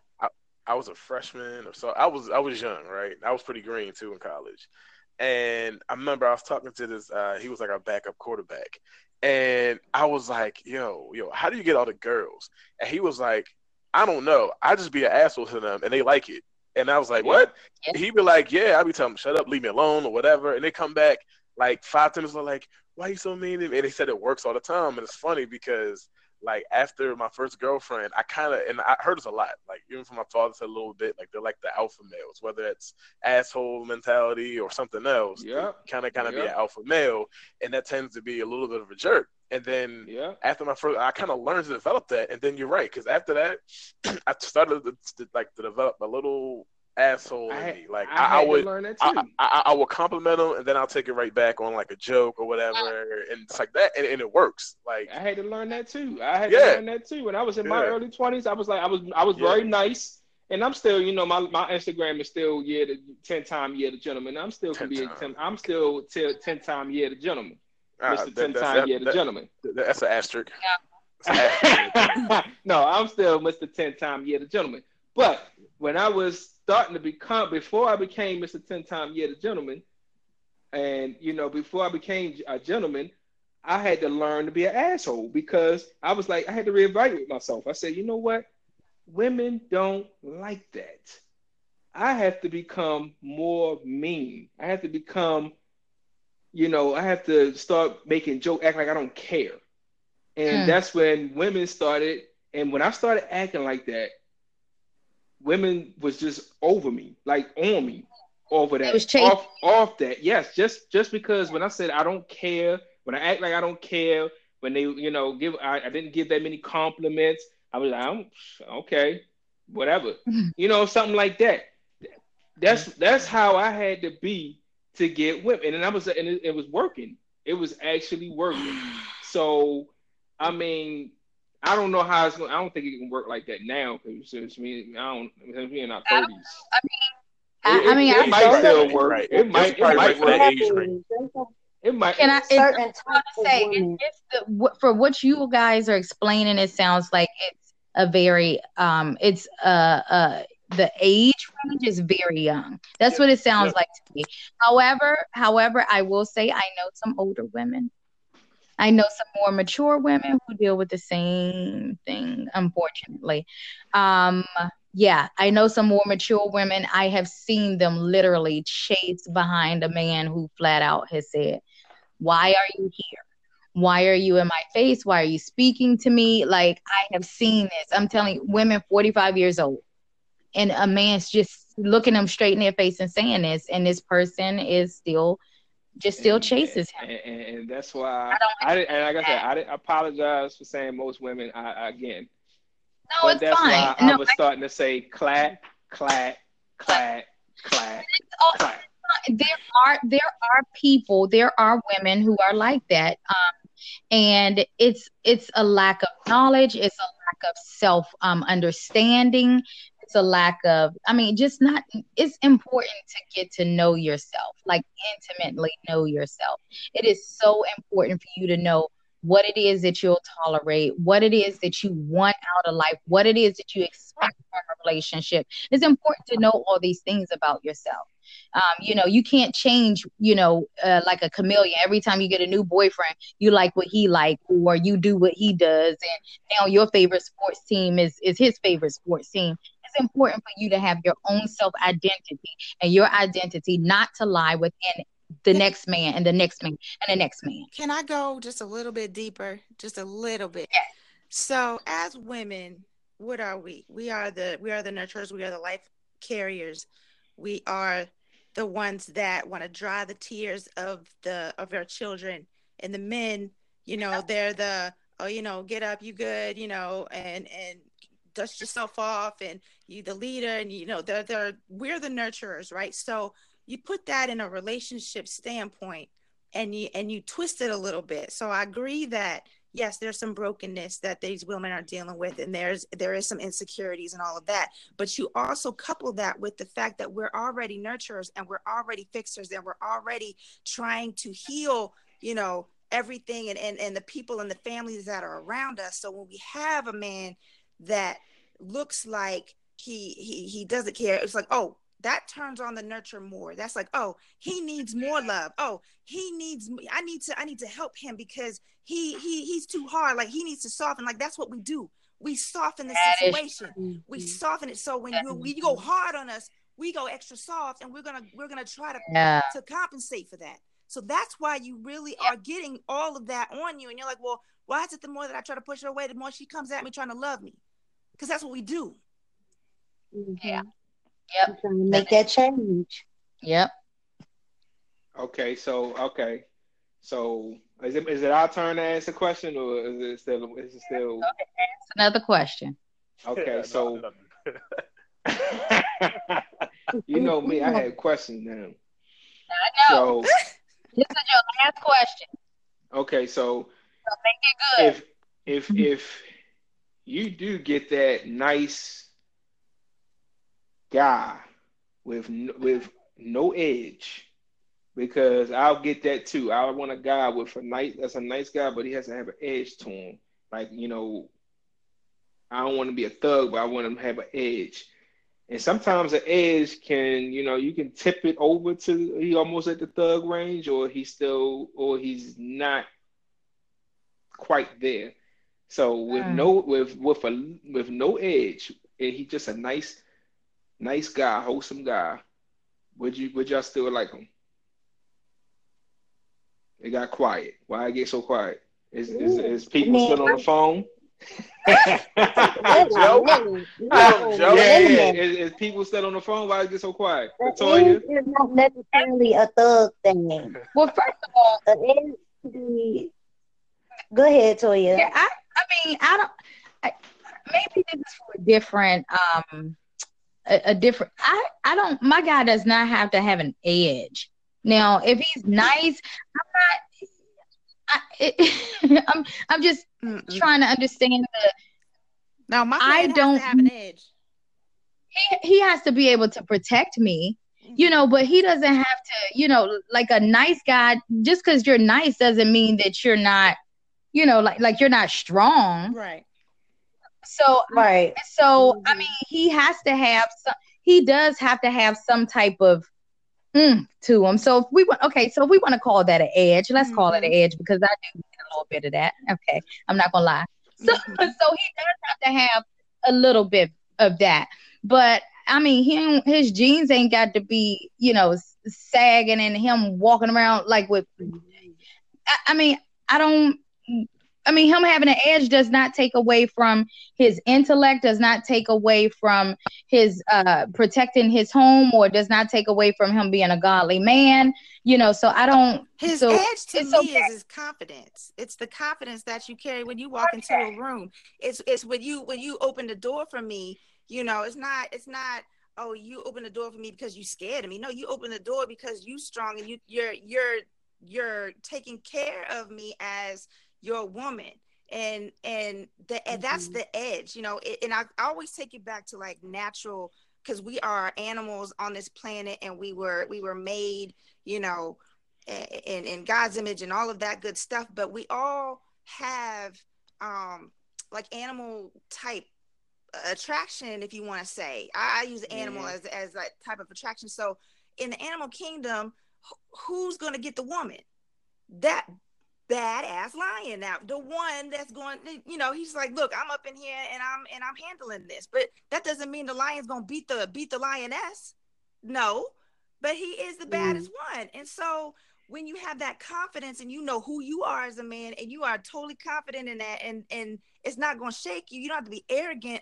I, was a freshman or so. I was, I was young, right? I was pretty green too in college, and I remember I was talking to this. Uh, he was like our backup quarterback, and I was like, "Yo, yo, how do you get all the girls?" And he was like, "I don't know. I just be an asshole to them, and they like it." And I was like, "What?" Yeah. He'd be like, "Yeah." I'd be telling them, "Shut up, leave me alone," or whatever, and they come back like five minutes later, like, "Why are you so mean?" to me?" And they said it works all the time, and it's funny because like after my first girlfriend, I kind of and I heard this a lot. Like even from my father said a little bit, like they're like the alpha males, whether it's asshole mentality or something else. Yep. Kind of kind of be an alpha male, and that tends to be a little bit of a jerk. And then Yeah. after my first, I kind of learned to develop that. And then you're right, because after that, I started to, to, like to develop a little asshole I, in me. Like I, I, I would. learn that I, too. I, I will compliment them and then I'll take it right back on like a joke or whatever, and it's like that, and, and it works. Like I had to learn that too. I had Yeah. to learn that too. When I was in my Yeah. early twenties, I was like, I was, I was Yeah. very nice, and I'm still, you know, my, my Instagram is still yeah, the ten time year the gentleman. I'm still can 10 be a time. ten, I'm still till ten time year the gentleman, ah, Mister that- ten that's- time that- year the that- gentleman. that's an asterisk. That's an asterisk. no, I'm still Mr. 10 time Yeah the gentleman. But when I was starting to become, before I became Mr. 10 time year the gentleman, and you know, before I became a gentleman, I had to learn to be an asshole because I was like, I had to reevaluate myself. I said, you know what? Women don't like that. I have to become more mean. I have to become, you know, I have to start making joke, act like I don't care. And Mm. that's when women started. And when I started acting like that, women was just over me, like on me, over that, off, off that. Yes, just just because when I said I don't care, when I act like I don't care, when they, you know, give I, I didn't give that many compliments. I was like, I'm okay, whatever, you know, something like that. That's that's how I had to be to get women, and I was and it, it was working. It was actually working. So, I mean, I don't know how it's going. I don't think it can work like that now. Because it's me, I don't. Since we in our I don't- thirties, I, mean I mean, it, I, might still right, work. right. It It's might. It might right for that work. age range. It might. can I? It's, certain I types was of gonna say women. it's the, what- for what you guys are explaining. It sounds like it's a very um, it's uh uh the age range is very young. That's Yeah, what it sounds yeah. like to me. However, however, I will say I know some older women. I know some more mature women who deal with the same thing, unfortunately. Um, yeah, I know some more mature women. I have seen them literally chase behind a man who flat out has said, Why are you here? Why are you in my face? Why are you speaking to me? Like, I have seen this. I'm telling you, women 45 years old, and a man's just looking them straight in their face and saying this, and this person is still just still and, chases him. and, and, and that's why I I, did, and like I said, I, did, I apologize for saying most women. I, I- again, No, but it's that's fine. why I No, was starting to say clap, clap, clap, clap, oh, clap. there are there are people there are women who are like that um and it's it's a lack of knowledge it's a lack of self um understanding it's a lack of i mean just not it's important to get to know yourself like intimately know yourself it is so important for you to know what it is that you'll tolerate, what it is that you want out of life, what it is that you expect from a relationship. It's important to know all these things about yourself. Um, you know, you can't change, you know, uh, like a chameleon. Every time you get a new boyfriend, you like what he like, or you do what he does, and now your favorite sports team is is his favorite sports team. Important for you to have your own self identity and your identity not to lie within the next man and the next man and the next man. Can I go just a little bit deeper? Just a little bit. Yes. So as women, what are we? We are the we are the nurturers, we are the life carriers. We are the ones that want to dry the tears of the of our children. And the men, you know, they're the oh, you know, get up, you good, you know, and and dust yourself off and you the leader and you know they're they're we're the nurturers right? So you put that in a relationship standpoint and you and you twist it a little bit. So i agree that yes there's some brokenness that these women are dealing with and there's there is some insecurities and all of that. But you also couple that with the fact that we're already nurturers and we're already fixers and we're already trying to heal you know everything and, and and the people and the families that are around us. So when we have a man that looks like he he he doesn't care. It's like oh that turns on the nurture more. That's like oh he needs more love. Oh he needs i need to i need to help him because he he he's too hard. Like he needs to soften. Like that's what we do. We soften the situation. We mm-hmm. soften it. So when you when you go hard on us we go extra soft and we're gonna we're gonna try to Yeah. to compensate for that. So that's why you really are getting all of that on you. And you're like well why is it the more that i try to push her away the more she comes at me trying to love me because that's what we do mm-hmm. Yeah. I'm trying to make that change. Yep. Okay, so okay, so is it is it our turn to ask a question, or is it still is it still That's another question. okay? So you know me, I had questions now. I know. So this is your last question. okay, so So make it good. if if if you do get that nice guy with with no edge because I'll get that too. I want a guy with a nice that's a nice guy, but he has to have an edge to him. Like you know, I don't want to be a thug, but I want him to have an edge. And sometimes an edge can, you know, you can tip it over to he almost at the thug range, or he's still, or he's not quite there. So with no with with a with no edge, and he's just a nice, nice guy, wholesome guy. Would you would y'all still like him? It got quiet. Why it get so quiet? Is is, is people still on the phone? Joe? No, Joe? no, Yeah, yeah. Is, is people still on the phone? Why it get so quiet? The Latoya? edge is not necessarily a thug thing. Well, first of all, The edge be. Go ahead, Toya. yeah, I, I mean, I don't. I, maybe this is for a different, um, a, a different. I, I don't. My guy does not have to have an edge. Now, if he's nice, I'm not. I, it, I'm, I'm just Mm-mm. trying to understand the. no my I don't- have an edge He, he has to be able to protect me. you know but he doesn't have to you know like a nice guy just because you're nice doesn't mean that you're not you know like like you're not strong. Right. So Right. so i Mhm. mean he has to have some he does have to have some type of mm, to him. So if we want okay so if we want to call that an edge. Let's call it an edge because i do get a little bit of that. Okay i'm not gonna lie. So Mhm. so he does have to have a little bit of that. But i mean him his jeans ain't got to be you know sagging and him walking around like with I, I mean i don't I mean, him having an edge does not take away from his intellect, does not take away from his uh, protecting his home, or does not take away from him being a godly man. You know, so I don't. His so edge to me okay. is his confidence. It's the confidence that you carry when you walk into a room. It's it's when you when you open the door for me. You know, it's not it's not. Oh, you open the door for me because you scared of me. No, you open the door because you strong and you you're you're you're taking care of me as your woman. And and the and that's Mhm. the edge, you know. It, and I, I always take it back to like natural because we are animals on this planet and we were we were made you know in, in God's image and all of that good stuff. But we all have um like animal type attraction, if you want to say. I, I use animal Mhm. as as that type of attraction. So in the animal kingdom, who's gonna get the woman? That badass lion now the one that's going you know he's like look i'm up in here and i'm and i'm handling this. But that doesn't mean the lion's gonna beat the beat the lioness. No but he is the mm. baddest one. And so when you have that confidence and you know who you are as a man and you are totally confident in that and and it's not going to shake you you don't have to be arrogant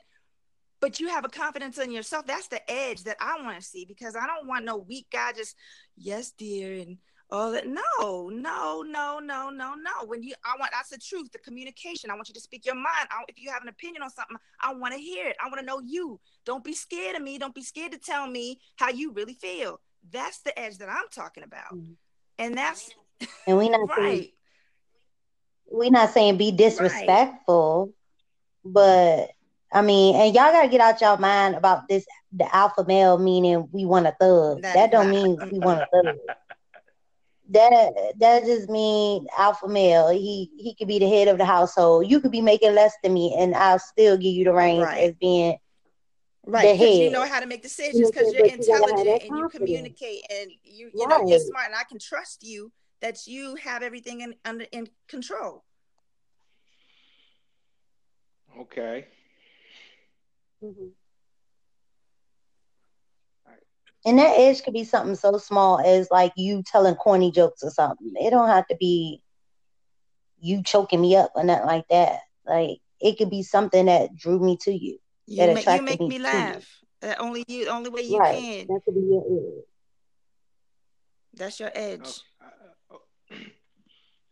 but you have a confidence in yourself that's the edge that i want to see because i don't want no weak guy just yes dear and all that no no no no no no. When you i want that's the truth the communication. I want you to speak your mind. I, if you have an opinion on something i want to hear it. I want to know you. Don't be scared of me. Don't be scared to tell me how you really feel. That's the edge that i'm talking about. Mhm. and that's And we not saying right. we not saying be disrespectful, but I mean, and y'all gotta get out y'all mind about this the alpha male meaning we want a thug. That That, is don't not- mean we want a thug. That that just mean alpha male. He he could be the head of the household. You could be making less than me, and I'll still give you the reins Right. as being right the because you know how to make decisions because you're you gotta have intelligent that and you communicate and you you know you're smart and i can trust you that you have everything in under in control Okay. Mhm. And that edge could be something so small as like you telling corny jokes or something. It don't have to be you choking me up or nothing like that. Like it could be something that drew me to you. you That make you attracted make me me to you. laugh uh, only you only way you right. can That could be your edge. that's your edge Oh, uh,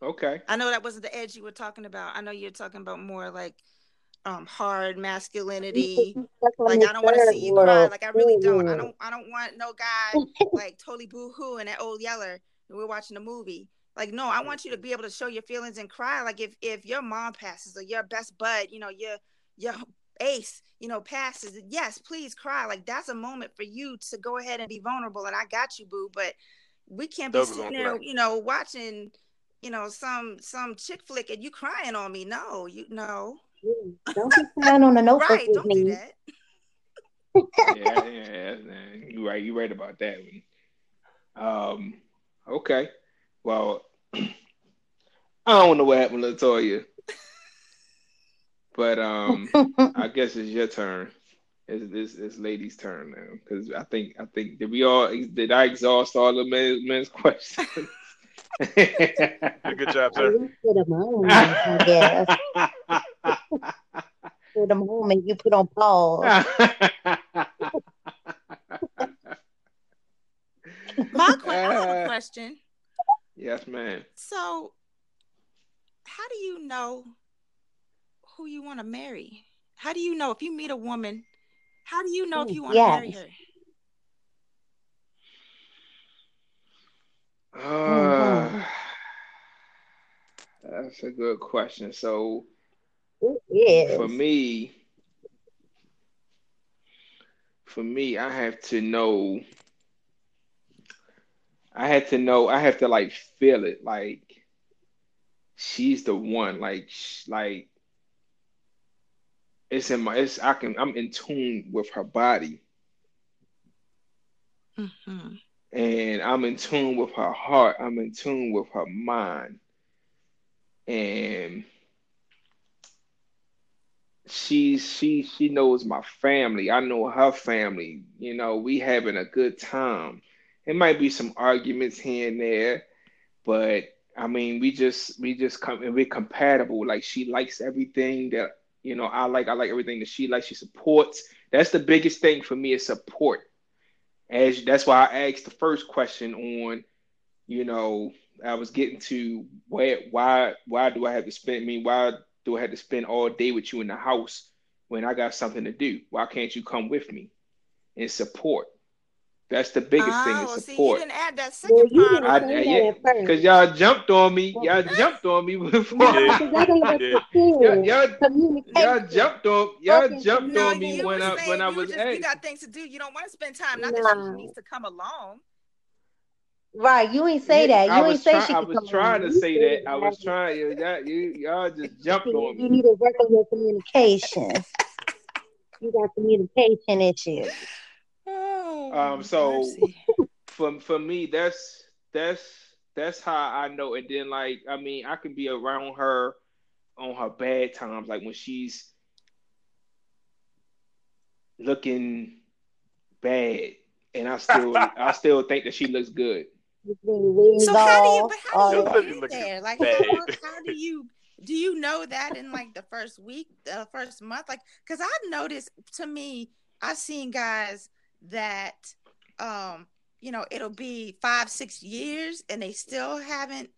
Okay. I know that wasn't the edge you were talking about. I know you're talking about more like um hard masculinity. You stuck on Like I don't want to see you cry. Like I really don't. I don't I don't want no guy like totally boo hoo and that old yeller and we're watching a movie. Like no, I want you to be able to show your feelings and cry. Like if if your mom passes or your best bud, you know, your your ace, you know, passes, yes, please cry. Like that's a moment for you to go ahead and be vulnerable. And I got you, boo. But we can't be Doug sitting there, you know, watching, you know, some some chick flick and you crying on me. No, you no. Yeah. Don't be crying on a notebook Right, with don't do me. that. yeah, yeah, yeah, you're right. You're right about that one. Um, okay. Well, I don't know what happened to Latoya, but um, I guess it's your turn. It's this it's lady's turn now because I think I think did we all did I exhaust all the men's, men's questions? Good job, sir. Least for the moment, I guess. For the moment, you put on pause. My que- I have a question. yes, ma'am. So, how do you know who you want to marry? How do you know if you meet a woman? How do you know if you want to marry her? Uh, that's a good question. So For me, for me, I have to know. I had to know. I have to like feel it. Like she's the one. Like sh- like it's in my. It's I can. I'm in tune with her body, Mhm. and I'm in tune with her heart. I'm in tune with her mind, and she's she she knows my family. I know her family. You know, we having a good time. It might be some arguments here and there, but I mean, we just we just come and we're compatible. Like she likes everything that you know I like. I like everything that she likes. She supports. That's the biggest thing for me is support. As that's why I asked the first question on, you know, I was getting to where why why do I have to spend I mean why do I have to spend all day with you in the house when I got something to do? Why can't you come with me and support? That's the biggest thing Oh, is well, see, you support. didn't add that second you part. didn't I, I yeah, because y'all jumped on me. Well, Y'all jumped on me before. Yeah, because I don't let yeah. y'all, y'all, y'all jumped on y'all Spoken jumped No, on me when I when saying I you was just you got things to do. You don't want to spend time. Not that she needs to come along. Right, you ain't say Yeah, that. I You ain't say try- she I was trying to You say said that. I was trying. You, y'all- you, y'all just jumped on me. You need to work on your communication. you got communication issues. Oh, Um, so mercy. for for me, that's that's that's how I know. And then like, I mean, I can be around her on her bad times, like when she's looking bad, and I still I still think that she looks good. You bring wigs So how do you? off, But how do you that. get there? Like how? How do you? Do you know that in like the first week, the first month? Like, because I've noticed. To me, I've seen guys that, um, you know, it'll be five, six years, and they still haven't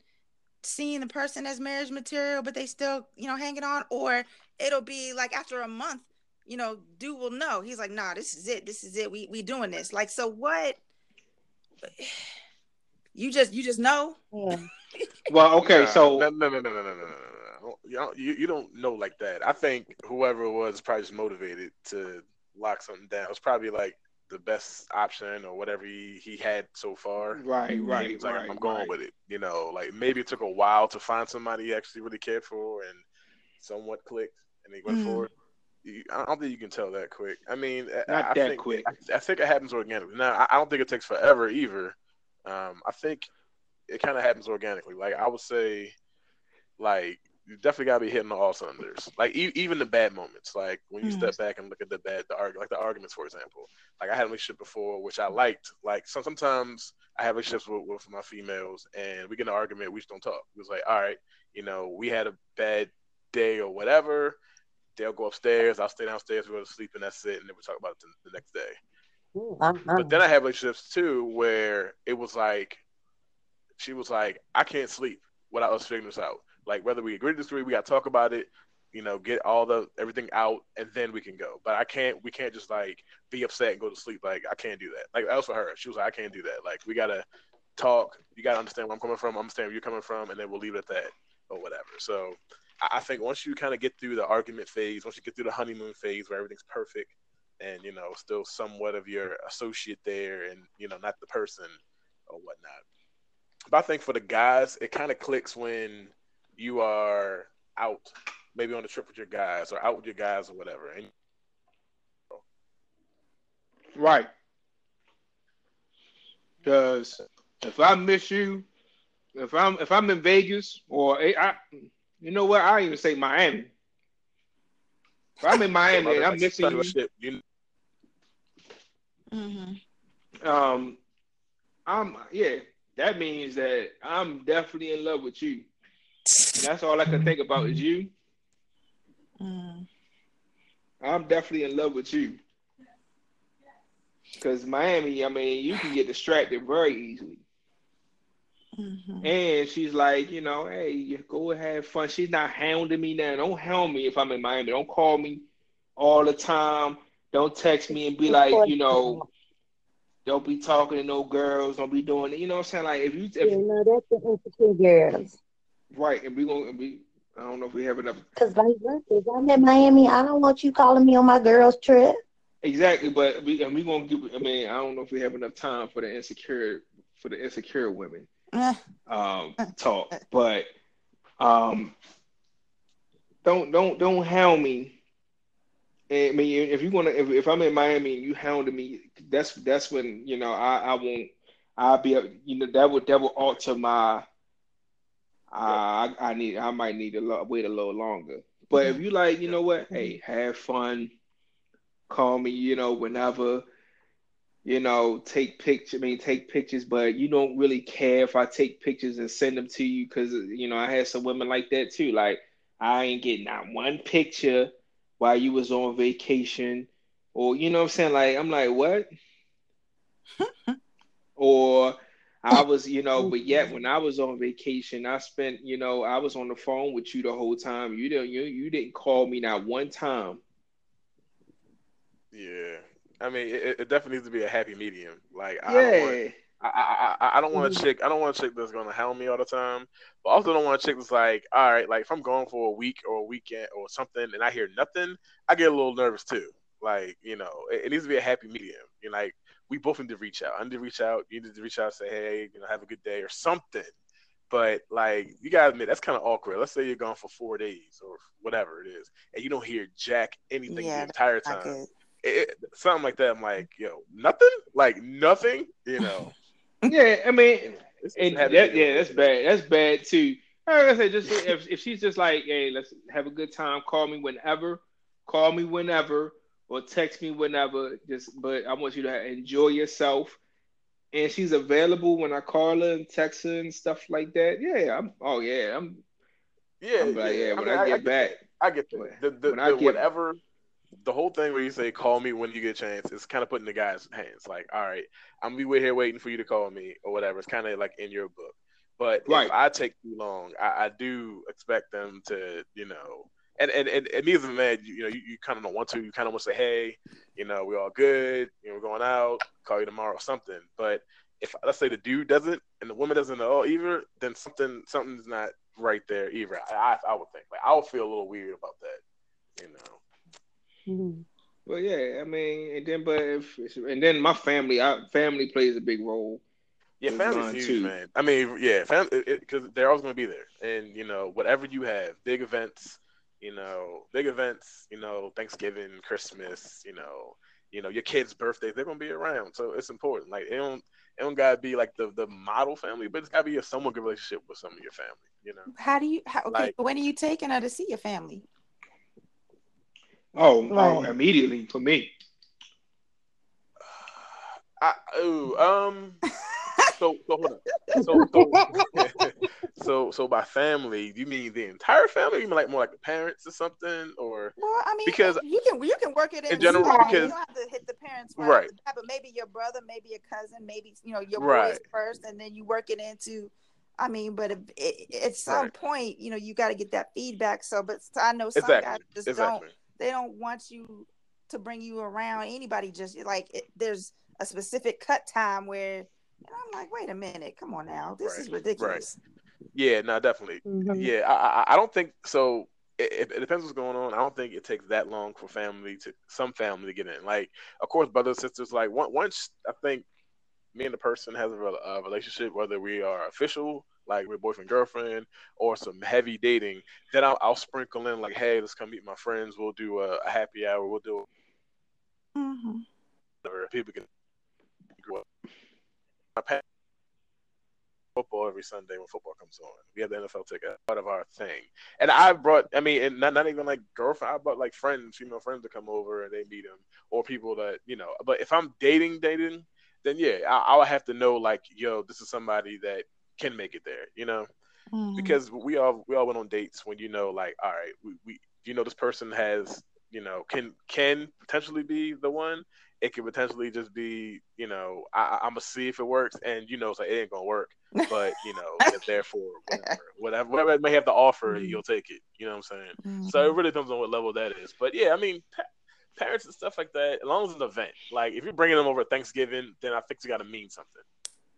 seen the person as marriage material, but they still, you know, hanging on. Or it'll be like after a month, you know, dude will know. He's like, nah, this is it. This is it. We we doing this. Like, so what? You just you just know. Yeah. well, okay, so no, no, no, no, no, no, no, no. You, don't, you don't know like that. I think whoever was probably just motivated to lock something down. It was probably like the best option or whatever he, he had so far. Right, right. He's like, right, I'm going right. with it. You know, like maybe it took a while to find somebody he actually really cared for and somewhat clicked and he went mm. for it. I don't think you can tell that quick. I mean, not I, I that think, quick. I, I, think it happens organically. Now, I, I don't think it takes forever either. Um, I think it kind of happens organically. Like I would say, like you definitely gotta be hitting all cylinders. Like e- even the bad moments, like when you Mhm. step back and look at the bad, the arg- like the arguments, for example. Like I had a relationship before, which I liked. Like some, sometimes I have relationships with, with my females, and we get in an argument, we just don't talk. It was like, all right, you know, we had a bad day or whatever. They'll go upstairs, I'll stay downstairs, we go to sleep, and that's it. And then we talk about it the, the next day. Uh-uh. But then I have relationships too where it was like she was like, I can't sleep without us figuring this out. Like whether we agree to disagree, we gotta talk about it, you know, get all the everything out and then we can go. But I can't we can't just like be upset and go to sleep. Like I can't do that. Like that was for her. She was like, I can't do that. Like we gotta talk, you gotta understand where I'm coming from, understand where you're coming from, and then we'll leave it at that or whatever. So I think once you kind of get through the argument phase, once you get through the honeymoon phase where everything's perfect, and you know still somewhat of your associate there and you know not the person or whatnot but i think for the guys it kind of clicks when you are out maybe on a trip with your guys or out with your guys or whatever and Right. Because if I miss you, if I'm if I'm in Vegas or I, I you know what, I even say Miami. If I'm in Miami and I'm missing you, shit, you Mm-hmm. um, I'm yeah, that means that I'm definitely in love with you. And that's all I can think about is you. Mm. I'm definitely in love with you. Because Miami, I mean, you can get distracted very easily. Mm-hmm. And she's like, you know, hey, you go have fun. She's not hounding me now. Don't hound me if I'm in Miami. Don't call me all the time. Don't text me and be like, you know, don't be talking to no girls. Don't be doing it. You know what I'm saying? Like, if you, if, Yeah, no, that's the insecure girls. right, and we gonna be. I don't know if we have enough. Because vice versa, if I'm in Miami, I don't want you calling me on my girls' trip. Exactly, but we and we gonna give. I mean, I don't know if we have enough time for the insecure for the insecure women. um, talk, but um, don't don't don't hound me. And, I mean, if you wanna, if, if I'm in Miami and you hounding me, that's that's when you know I I won't. I'll be you know that would that would alter my. Uh, I I need I might need to lo- wait a little longer. But if you like, you know what? Hey, have fun. Call me, you know, whenever you know, take pictures. I mean, take pictures, but you don't really care if I take pictures and send them to you because you know I had some women like that too. Like I ain't getting not one picture while you was on vacation, or you know what I'm saying. Like I'm like what? or I was, you know, but yet when I was on vacation, I spent, you know, I was on the phone with you the whole time. You didn't, you you didn't call me not one time. yeah i mean it, it definitely needs to be a happy medium like i don't want Yeah. I, I, I- don't want a chick. I don't want a chick that's gonna hound me all the time. But I also don't want a chick that's like, all right, like if I'm going for a week or a weekend or something, and I hear nothing, I get a little nervous too. Like you know, it, it needs to be a happy medium. You know, like we both need to reach out. I need to reach out. You need to reach out, and say, hey, you know, have a good day or something. But like, you gotta admit that's kind of awkward. Let's say you're gone for four days or whatever it is, and you don't hear jack anything Yeah, the entire time. It- something like that. I'm like, yo, nothing, like nothing. You know, Yeah, I mean, and that, yeah, that's bad. That's bad too. Like I said, just if, if she's just like, hey, let's have a good time. Call me whenever. Call me whenever, or text me whenever. Just, but I want you to enjoy yourself. And she's available when I call her and text her and stuff like that. Yeah, I'm. Oh yeah, I'm. Yeah, I'm like, yeah. When mean, I, get get back. I get that. The, the, When I the get- whatever, the whole thing where you say "call me when you get a chance" is kind of putting the guy's hands. Like, all right, I'm gonna be here waiting for you to call me or whatever. It's kind of like in your book. But Right. if I take too long, I, I do expect them to, you know, and and and, and me as a man, you, you know, you, you kind of don't want to. You kind of want to say, hey, you know, we're all good. You know, we're going out. Call you tomorrow or something. But if let's say the dude doesn't and the woman doesn't know either, then something something's not right there either. I, I, I would think like I would feel a little weird about that, you know. Mhm. Well, yeah, I mean, and then but if and then my family, I, family plays a big role. Yeah, With family's huge, too. man. I mean, yeah, family because they're always going to be there, and you know, whatever you have, big events, you know, big events, you know, Thanksgiving, Christmas, you know, you know, your kids' birthdays, they're going to be around, so it's important. Like, it don't, it don't gotta be like the the model family, but it's gotta be a somewhat good relationship with some of your family, you know. How do you? How, okay, Like- when are you taking her to see your family? Oh, oh, immediately for me. I, ooh, um, so so hold on. So so, so so by family, you mean the entire family? You mean like more like the parents or something, or Well, I mean, Because- you can you can work it in, in general, small. because- you don't have to hit the parents right, Right. off the but maybe your brother, maybe a cousin, maybe you know your Right. boys first, and then you work it into. I mean, but if, it, at some Right. point, you know, you got to get that feedback. So, but I know some exactly, guys just exactly. don't. They don't want you to bring you around anybody. Just like it, there's a specific cut time where and I'm like, wait a minute, come on now, this Right, is ridiculous. Yeah, no, definitely. Mhm. Yeah, I, I, I don't think so. It, it, it depends what's going on. I don't think it takes that long for family to some family to get in. Like, of course, brothers sisters. Like, once I think me and the person has a, a relationship, whether we are official, like we're boyfriend girlfriend, or some heavy dating, then I'll, I'll sprinkle in like, hey, let's come meet my friends. We'll do a, a happy hour. We'll do hmm whatever. People can grow up. My football every Sunday when football comes on. We have the NFL ticket, part of our thing. And I brought, I mean, and not, not even like girlfriend, I brought like friends, female friends to come over and they meet them, or people that, you know, but if I'm dating, dating, then yeah, I, I would have to know like, yo, this is somebody that can make it there, you know? Mm-hmm. Because we all, we all went on dates when you know, like, all right, we, we you know, this person has, you know, can, can potentially be the one. It could potentially just be, you know, I, I'm gonna see if it works, and you know, it's like it ain't gonna work but you know, therefore whatever, whatever, whatever it may have to offer, Mhm. you'll take it. You know what I'm saying? Mm-hmm. So it really depends on what level that is. But yeah, I mean, parents and stuff like that, as long as it's an event, like if you're bringing them over Thanksgiving, then I think it's got to mean something.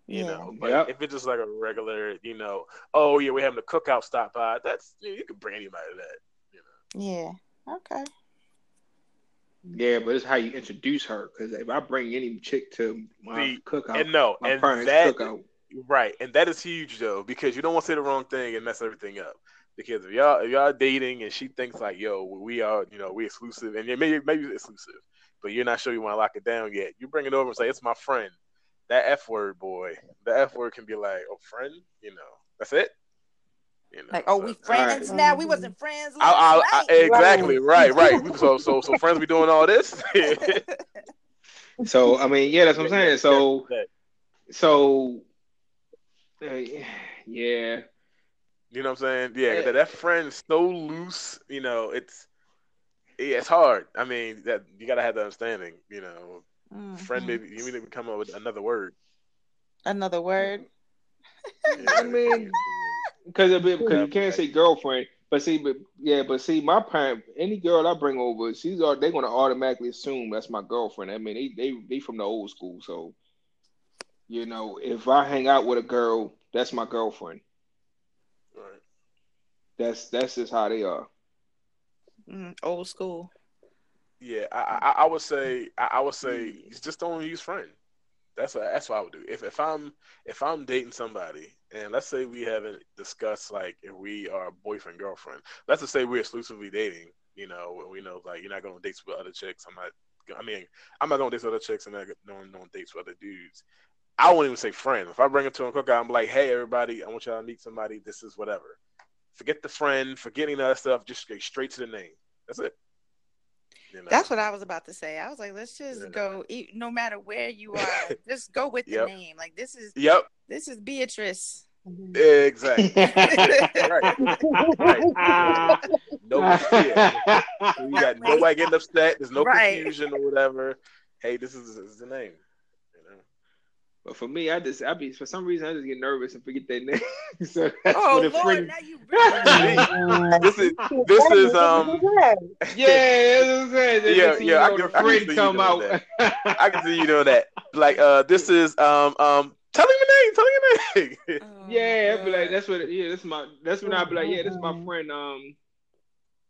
You Yeah. know, but Yep. if it's just like a regular, you know, oh yeah, we're having a cookout stop by, that's you, you can bring anybody to that. You know, Yeah. Okay. Yeah, but it's how you introduce her. Because if I bring any chick to my See, cookout, and no, my and parents' that cookout, Right, and that is huge though because you don't want to say the wrong thing and mess everything up. Because if y'all if y'all dating and she thinks like, yo, we are, you know, we exclusive, and yeah, maybe maybe it's exclusive, but you're not sure you want to lock it down yet. You bring it over and say it's my friend. That f word, boy, the f word can be like, oh, friend, you know, that's it. You know, Like, oh, so- we friends right. now. We wasn't friends I, I, I, night. exactly right, right. So so so friends, we doing all this. so I mean, yeah, that's what I'm saying. So so uh, yeah, You know what I'm saying? Yeah, Yeah. that, that friend's so loose. You know, it's yeah, it's hard. I mean, that you gotta have the understanding. You know, friend Mhm. maybe you need to come up with another word. Another word. I mean, because because you can't say girlfriend, but see, but yeah, but see, my parent, any girl I bring over, she's all they're gonna automatically assume that's my girlfriend. I mean, they they they from the old school, so you know, if I hang out with a girl, that's my girlfriend. Right. That's that's just how they are. Mm, old school. Yeah, I, I I would say I, I would say just don't use friend. That's what that's what I would do. If if I'm if I'm dating somebody and let's say we haven't discussed like if we are boyfriend girlfriend. Let's just say we're exclusively dating. You know, we know like you're not going on dates with other chicks. I'm not. I mean, I'm not going on dates with other chicks and I'm not going on dates with other dudes. I won't even say friend. If I bring it to a cookout, I'm like, hey everybody, I want y'all to meet somebody. This is whatever. Forget the friend, forgetting that stuff. Just straight to the name. That's it. You know? That's what I was about to say. I was like, let's just yeah. go. No matter where you are, just go with yep. the name. Like this is. Yep. This is Beatrice. Exactly. right. right. No, yeah. you got nobody getting upset. There's no right. confusion or whatever. Hey, this is, this is the name. But for me, I just I be for some reason I just get nervous and forget that name. so that's oh Lord, friend... now you this is this is um yeah yeah yeah I can, I can come out. I can see you doing that. Like uh, this is um um. Tell him your name. Tell him your name. Oh, yeah, I'd be like, that's what. Yeah, that's my. That's when I'd be like, yeah, this is my friend. Um,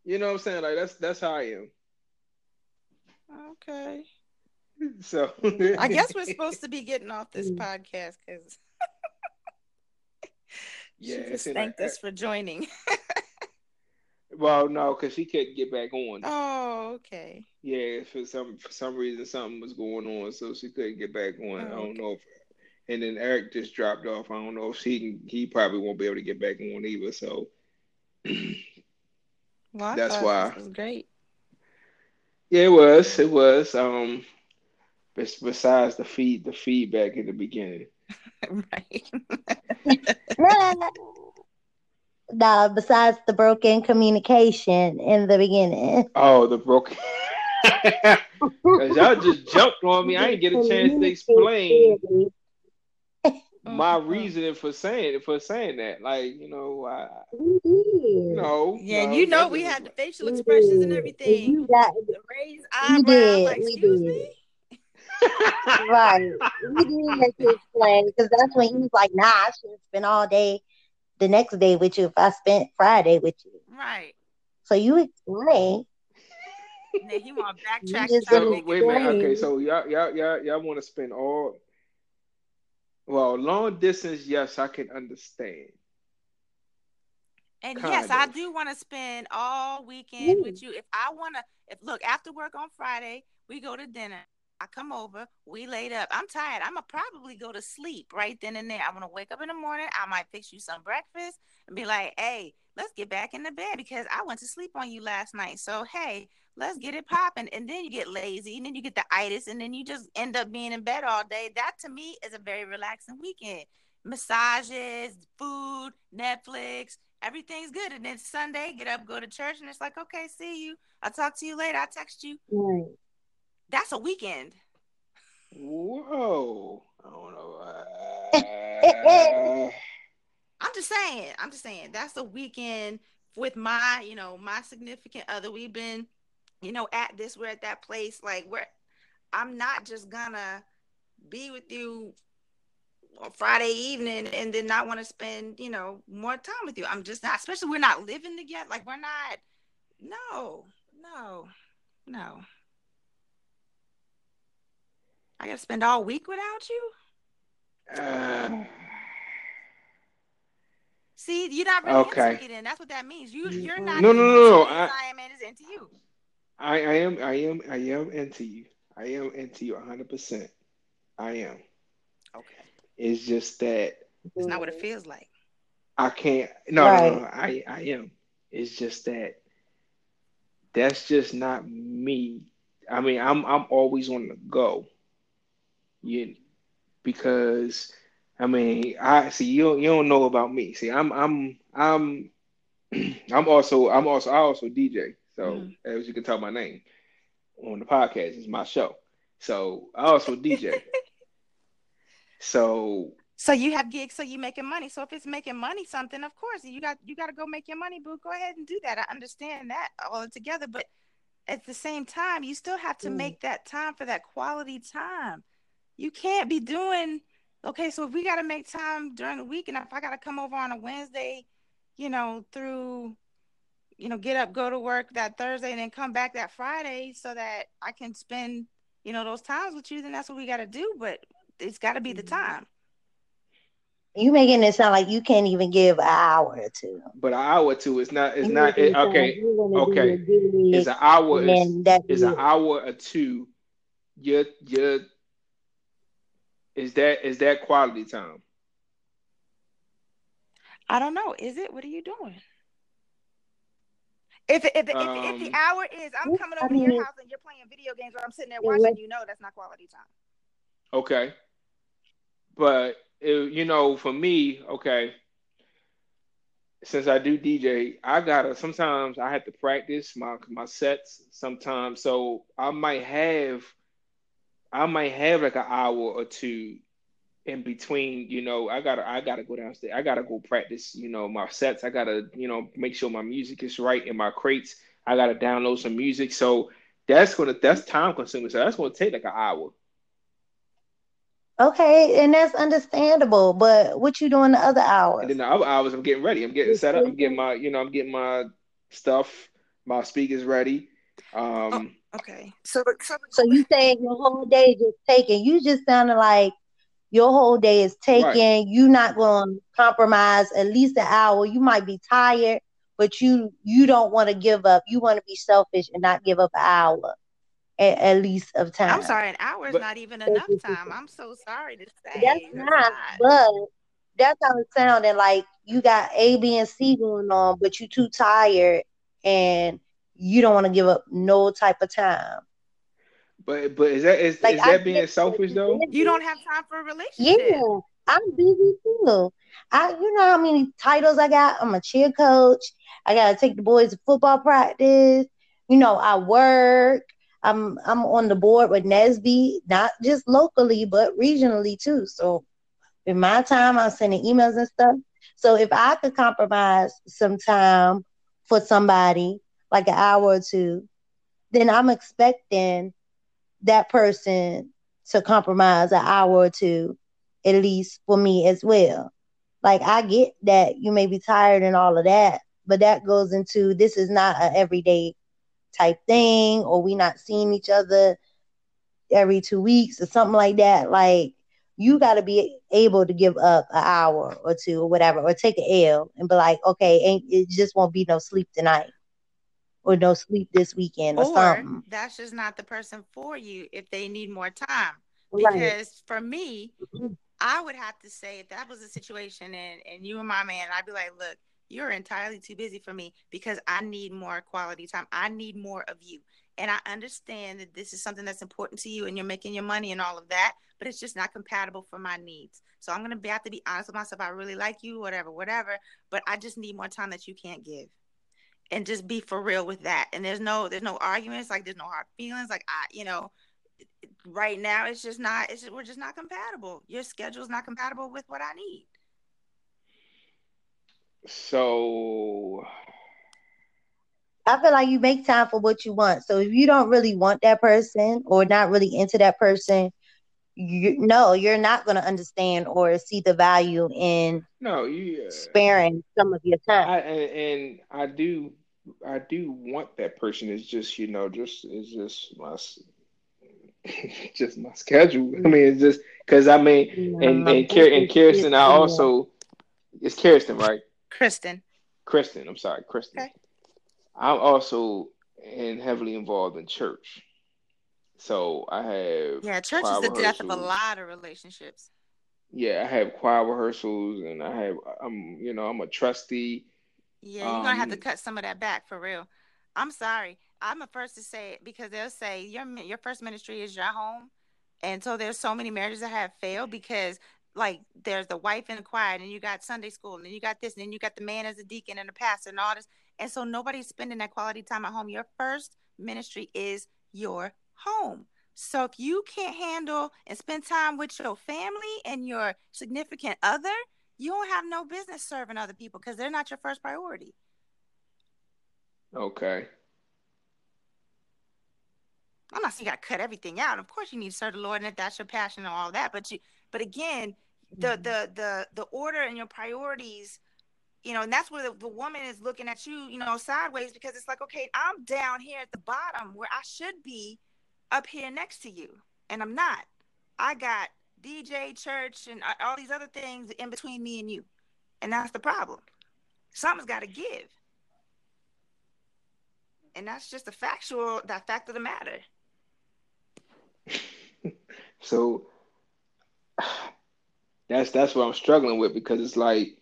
you know what I'm saying? Like that's that's how I am. Okay. So I guess we're supposed to be getting off this mm. podcast because yeah, she just thanked us for joining. well, no, because she couldn't get back on. Oh, okay. Yeah, for some for some reason something was going on, so she couldn't get back on. Oh, I don't okay. know if. And then Eric just dropped off. I don't know if he can, he probably won't be able to get back on either. So well, that's why. was great. Yeah, it was. It was. Um, besides the feed the feedback in the beginning. right. no, besides the broken communication in the beginning. Oh, the broken. Because y'all just jumped on me. I didn't get a chance to explain my mm-hmm. reasoning for saying for saying that. Like, you know, I, mm-hmm. you know, yeah, no, you know, we had the facial expressions and mm-hmm. everything. You got the raised eyebrow. Like, excuse me right. We didn't have to explain because that's when he was like, nah, I should spend all day the next day with you if I spent Friday with you. Right. So you explain. then he want to backtrack. So, wait a minute. Okay, so y'all, y'all, y'all, y'all want to spend all. Well, long distance, yes, I can understand. And kind yes, of. I do want to spend all weekend Ooh. with you. If I want to, if look after work on Friday, we go to dinner. I come over, we laid up. I'm tired. I'm gonna probably go to sleep right then and there. I'm gonna wake up in the morning. I might fix you some breakfast and be like, "Hey, let's get back in the bed because I went to sleep on you last night. So hey, let's get it popping." And then you get lazy, and then you get the itis, and then you just end up being in bed all day. That to me is a very relaxing weekend. Massages, food, Netflix, everything's good. And then Sunday, get up, go to church, and it's like, okay, see you. I'll talk to you later. I'll text you. Right. That's a weekend. Whoa. I don't know. I'm just saying. I'm just saying. That's a weekend with my, you know, my significant other. We've been, you know, at this, we're at that place. Like, where I'm not just gonna be with you on Friday evening and then not want to spend, you know, more time with you. I'm just not, especially we're not living together. Like, we're not, no, no, no. I gotta spend all week without you. Uh, See, you're not really okay. into it, and that's what that means. You, you're not. No, no, no, no. I, I am is into you. I, I am, I am, I am into you. I am into you 100. percent I am. Okay. It's just that it's not what it feels like. I can't. No, right. no, no. I, I am. It's just that that's just not me. I mean, I'm, I'm always on the go. You because I mean, I see you. Don't, you don't know about me. See, I'm I'm I'm I'm also I'm also I also DJ. So mm. as you can tell my name on the podcast, is my show. So I also DJ. so so you have gigs, so you making money. So if it's making money, something, of course, you got you got to go make your money, boo. Go ahead and do that. I understand that all together, but at the same time, you still have to mm. make that time for that quality time you can't be doing okay so if we got to make time during the week and if i got to come over on a wednesday you know through you know get up go to work that thursday and then come back that friday so that i can spend you know those times with you then that's what we got to do but it's got to be the mm-hmm. time. You making it sound like you can't even give an hour or two. But an hour or two is not. It's not. It, it sound like okay. you wanna do Okay. It's an hour. and Is that's is an hour or two. You're you're. Is that is that quality time? I don't know. Is it? What are you doing? If if, if, if, if Um, the hour is I'm Yeah, coming I over to your house and you're playing video games or I'm sitting there Yeah, watching, you know that's not quality time. Okay. But it, you know, for me, okay, since I do DJ, I gotta sometimes I have to practice my my sets sometimes. So I might have I might have like an hour or two in between, you know, I gotta I gotta go downstairs. I gotta go practice, you know, my sets. I gotta, you know, make sure my music is right in my crates. I gotta download some music. So that's gonna that's time consuming. So that's gonna take like an hour. Okay, and that's understandable. But what you doing the other And hours? then the other hours, I'm getting ready. I'm getting set up. I'm getting my, you know, I'm getting my stuff, my speakers ready. Um, Okay. So so So you saying your whole day is just taken? You just sounded like your whole day is taken. You're not going to compromise at least an hour. You might be tired, but you you don't want to give up. You want to be selfish and not give up an hour at, at least of time. I'm sorry, an hour is But- not even enough time. I'm so sorry to say. That's not, but that's how it sounded like you got A, B, and C going on, but you too tired and you don't want to give up no type of time. but but is that is, Like, is I that being selfish though? You don't have time for a relationship. Yeah, I'm busy too. I, you know how many titles I got? I'm a cheer coach. I gotta take the boys to football practice. You know, I work. I'm I'm on the board with Nesby, not just locally but regionally too. So in my time, I'm sending emails and stuff. So if I could compromise some time for somebody, like an hour or two, then I'm expecting that person to compromise an hour or two, at least for me as well. Like I get that you may be tired and all of that, but that goes into this is not an everyday type thing, or we not seeing each other every two weeks or something like that. Like you got to be able to give up an hour or two or whatever, or take an L and be like, okay, it just won't be no sleep tonight, or no sleep this weekend, or, Or something. that's just not the person for you if they need more time. Right. Because for me, mm-hmm. I would have to say if that was a situation and, and you and my man, I'd be like, look, you're entirely too busy for me because I need more quality time. I need more of you. And I understand that this is something that's important to you and you're making your money and all of that, but it's just not compatible for my needs. So I'm gonna have to be honest with myself. I really like you, whatever, whatever, but I just need more time that you can't give. And just be for real with that. And there's no there's no arguments, like there's no hard feelings. Like I, you know, right now it's just not it's just, we're just not compatible. Your schedule's not compatible with what I need. So I feel like you make time for what you want. So if you don't really want that person or not really into that person, you no, you're not going to understand or see the value in no, you. sparing some of your time. I and, and I do I do want that person. It's just you know just it's just my just my schedule. I mean it's just because I mean and and, Kir- and Kirsten I also it's Kirsten right Kristen. Kristen I'm sorry Kristen Okay. I'm also in heavily involved in church. So I have Yeah, church is the death of a lot of relationships. Yeah, I have choir rehearsals and I have I'm you know I'm a trustee. Yeah, you're gonna have to Um, cut some of that back for real. I'm sorry. I'm the first to say it because they'll say your your first ministry is your home, and so there's so many marriages that have failed because like there's the wife in the choir, and you got Sunday school, and then you got this, and then you got the man as a deacon and a pastor and all this, and so nobody's spending that quality time at home. Your first ministry is your home. So if you can't handle and spend time with your family and your significant other, you don't have no business serving other people because they're not your first priority. Okay. I'm not saying you got to cut everything out. Of course, you need to serve the Lord, and if that's your passion and all that. But you, but again, the mm-hmm. the the the order and your priorities, you know, and that's where the, the woman is looking at you, you know, sideways because it's like, okay, I'm down here at the bottom where I should be, up here next to you, and I'm not. I got DJ, church, and all these other things in between me and you. And that's the problem. Something's got to give. And that's just a factual, that fact of the matter. so that's that's what I'm struggling with because it's like,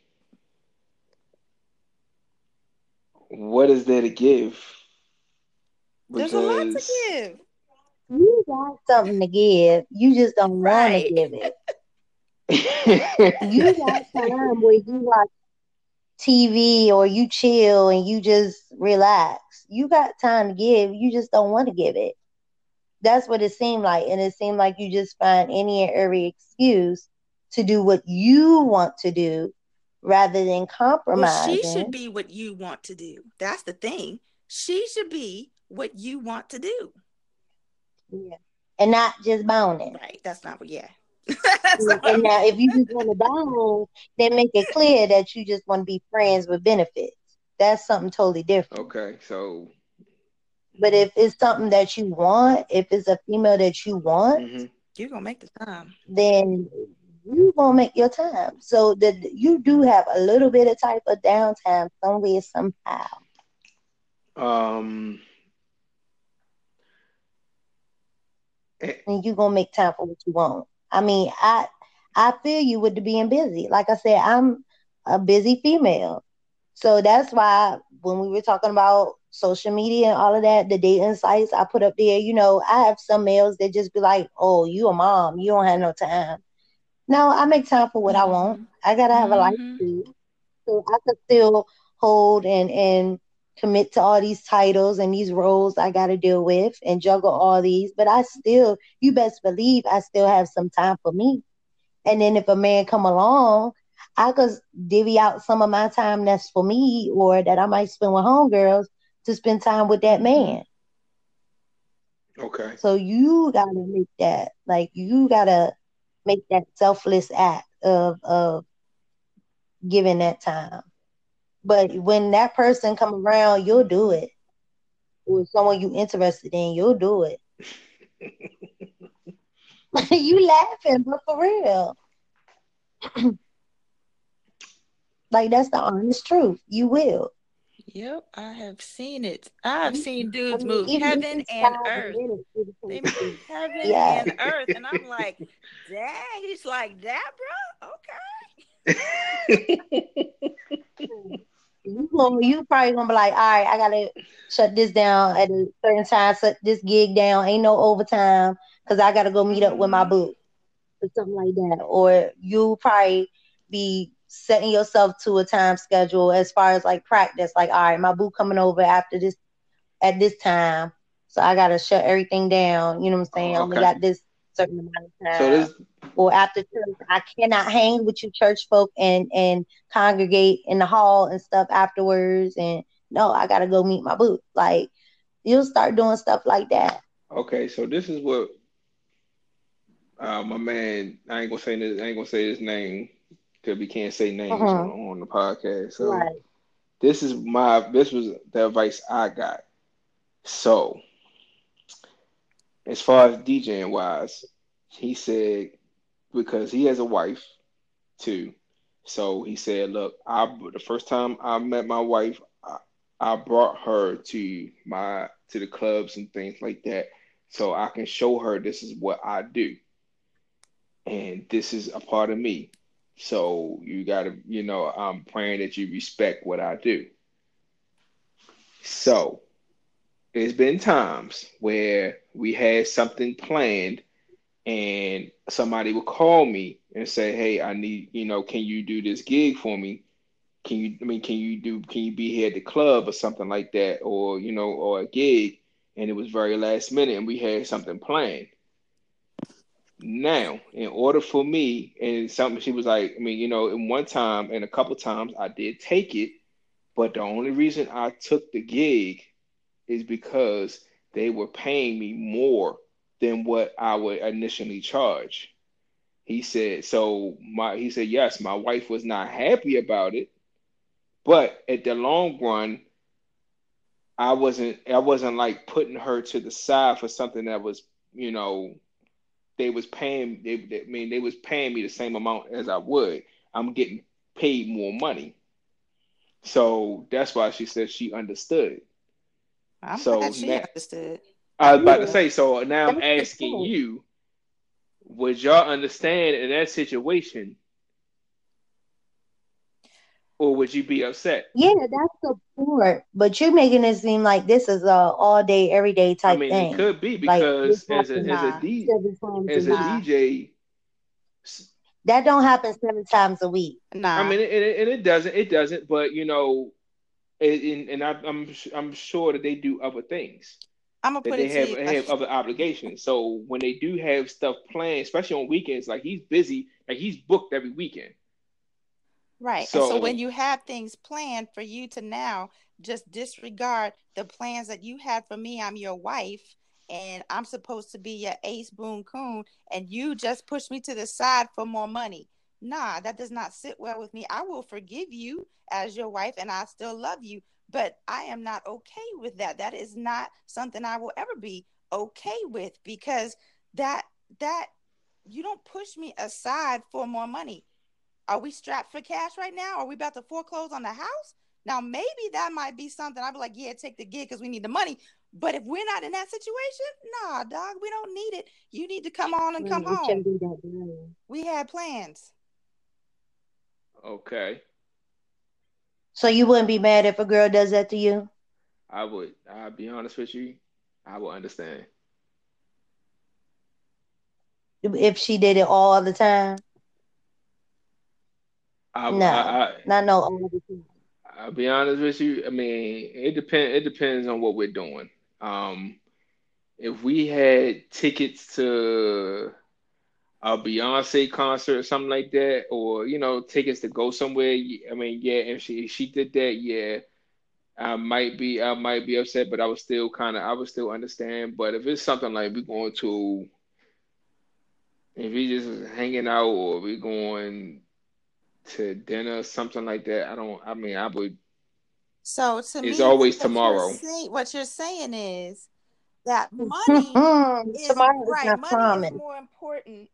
what is there to give? Because There's a lot to give. You got something to give. You just don't right. want to give it. you got time where you watch TV or you chill and you just relax. You got time to give. You just don't want to give it. That's what it seemed like. And it seemed like you just find any and every excuse to do what you want to do rather than compromise. Well, she should be what you want to do. That's the thing. She should be what you want to do. Yeah. And not just boning. Right. That's not what, yeah. and now, if you just want to bone, then make it clear that you just want to be friends with benefits. That's something totally different. Okay. So, but if it's something that you want, if it's a female that you want, mm-hmm. you're going to make the time. Then you gonna make your time. So that you do have a little bit of type of downtime somewhere somehow. Um and you're gonna make time for what you want. I mean, I I feel you with the being busy. Like I said, I'm a busy female. So that's why when we were talking about social media and all of that, the dating sites I put up there, you know, I have some males that just be like, Oh, you a mom, you don't have no time. No, I make time for what mm-hmm. I want. I gotta have mm-hmm. a life mm-hmm. too. So I could still hold and and commit to all these titles and these roles I got to deal with and juggle all these. But I still, you best believe, I still have some time for me. And then if a man come along, I could divvy out some of my time that's for me or that I might spend with homegirls to spend time with that man. Okay. So you gotta make that like you gotta make that selfless act of of giving that time. But when that person come around, you'll do it. With someone you interested in, you'll do it. you laughing, but for real. like that's the honest truth. You will. Yep, I have seen it. I've seen dudes I mean, move heaven and earth. They move heaven yeah. and earth, and I'm like, dang. He's like that, bro. Okay. You gonna, you probably gonna be like, all right, I gotta shut this down at a certain time, shut this gig down. Ain't no overtime because I gotta go meet up with my mm-hmm. boo or something like that. Or you probably be setting yourself to a time schedule as far as like practice. Like, all right, my boo coming over after this at this time, so I gotta shut everything down. You know what I'm saying? Okay. We got this certain amount of time. So this or after church, I cannot hang with you church folk and and congregate in the hall and stuff afterwards. And no, I gotta go meet my boo. Like you'll start doing stuff like that. Okay, so this is what uh, my man. I ain't gonna say this. I ain't gonna say his name because we can't say names uh-huh. on, on, the podcast. So right. this is my. This was the advice I got. So as far as DJing wise, he said because he has a wife too. So he said, "Look, I the first time I met my wife, I, I brought her to my to the clubs and things like that, so I can show her this is what I do, and this is a part of me. So you gotta, you know, I'm praying that you respect what I do. So there's been times where we had something planned and somebody would call me and say, "Hey, I need, you know, can you do this gig for me? Can you, I mean, can you do, can you be here at the club or something like that, or you know, or a gig?" And it was very last minute, and we had something planned. Now, in order for me, and something she was like, I mean, you know, in one time and a couple times I did take it, but the only reason I took the gig is because they were paying me more than what I would initially charge. He said, so my he said, yes, my wife was not happy about it, but at the long run, I wasn't I wasn't like putting her to the side for something that was, you know, they was paying. They, they, I mean, they was paying me the same amount as I would. I'm getting paid more money. So that's why she said she understood. I'm So glad she now- understood. I was about to say. So now I'm asking cool. you: Would y'all understand in that situation, or would you be upset? Yeah, that's support. But you're making it seem like this is a all day, every day I type mean, thing. it could be because this as a as a happens D, Seven times as a a week. Nah. DJ, That don't happen seven times a week. Nah. I mean, it, it, and it doesn't. It doesn't. But you know, it, and, and I, I'm I'm sure that they do other things. I'm gonna put they it to have you. have other obligations. So when they do have stuff planned, especially on weekends, like he's busy, like he's booked every weekend. Right. and so So- when you have things planned for you to now just disregard the plans that you had for me, I'm your wife, and I'm supposed to be your ace boon coon, and you just push me to the side for more money. Nah, that does not sit well with me. I will forgive you as your wife, and I still love you, but I am not okay with that. That is not something I will ever be okay with because that that you don't push me aside for more money. Are we strapped for cash right now? Are we about to foreclose on the house? Now, maybe that might be something I'd be like, yeah, take the gig because we need the money. But if we're not in that situation, nah, dog, we don't need it. You need to come on and come it home. We had plans. Okay, So you wouldn't be mad if a girl does that to you? I would. I'll be honest with you. I will understand. If she did it all the time? I, No. I, I, Not no all the time. I'll be honest with you. I mean, it depend. It depends on what we're doing. Um, if we had tickets to a Beyonce concert or something like that, or you know, tickets to go somewhere, I mean, yeah, if she if she did that, yeah, I might be I might be upset, but I would still kind of I would still understand. But if it's something like we're going to, if we just hanging out or we going to dinner, something like that, I don't. I mean, I would. So to me, It's always what you're tomorrow. say- what you're saying is that money is Tomorrow is right. not Money promised. is more important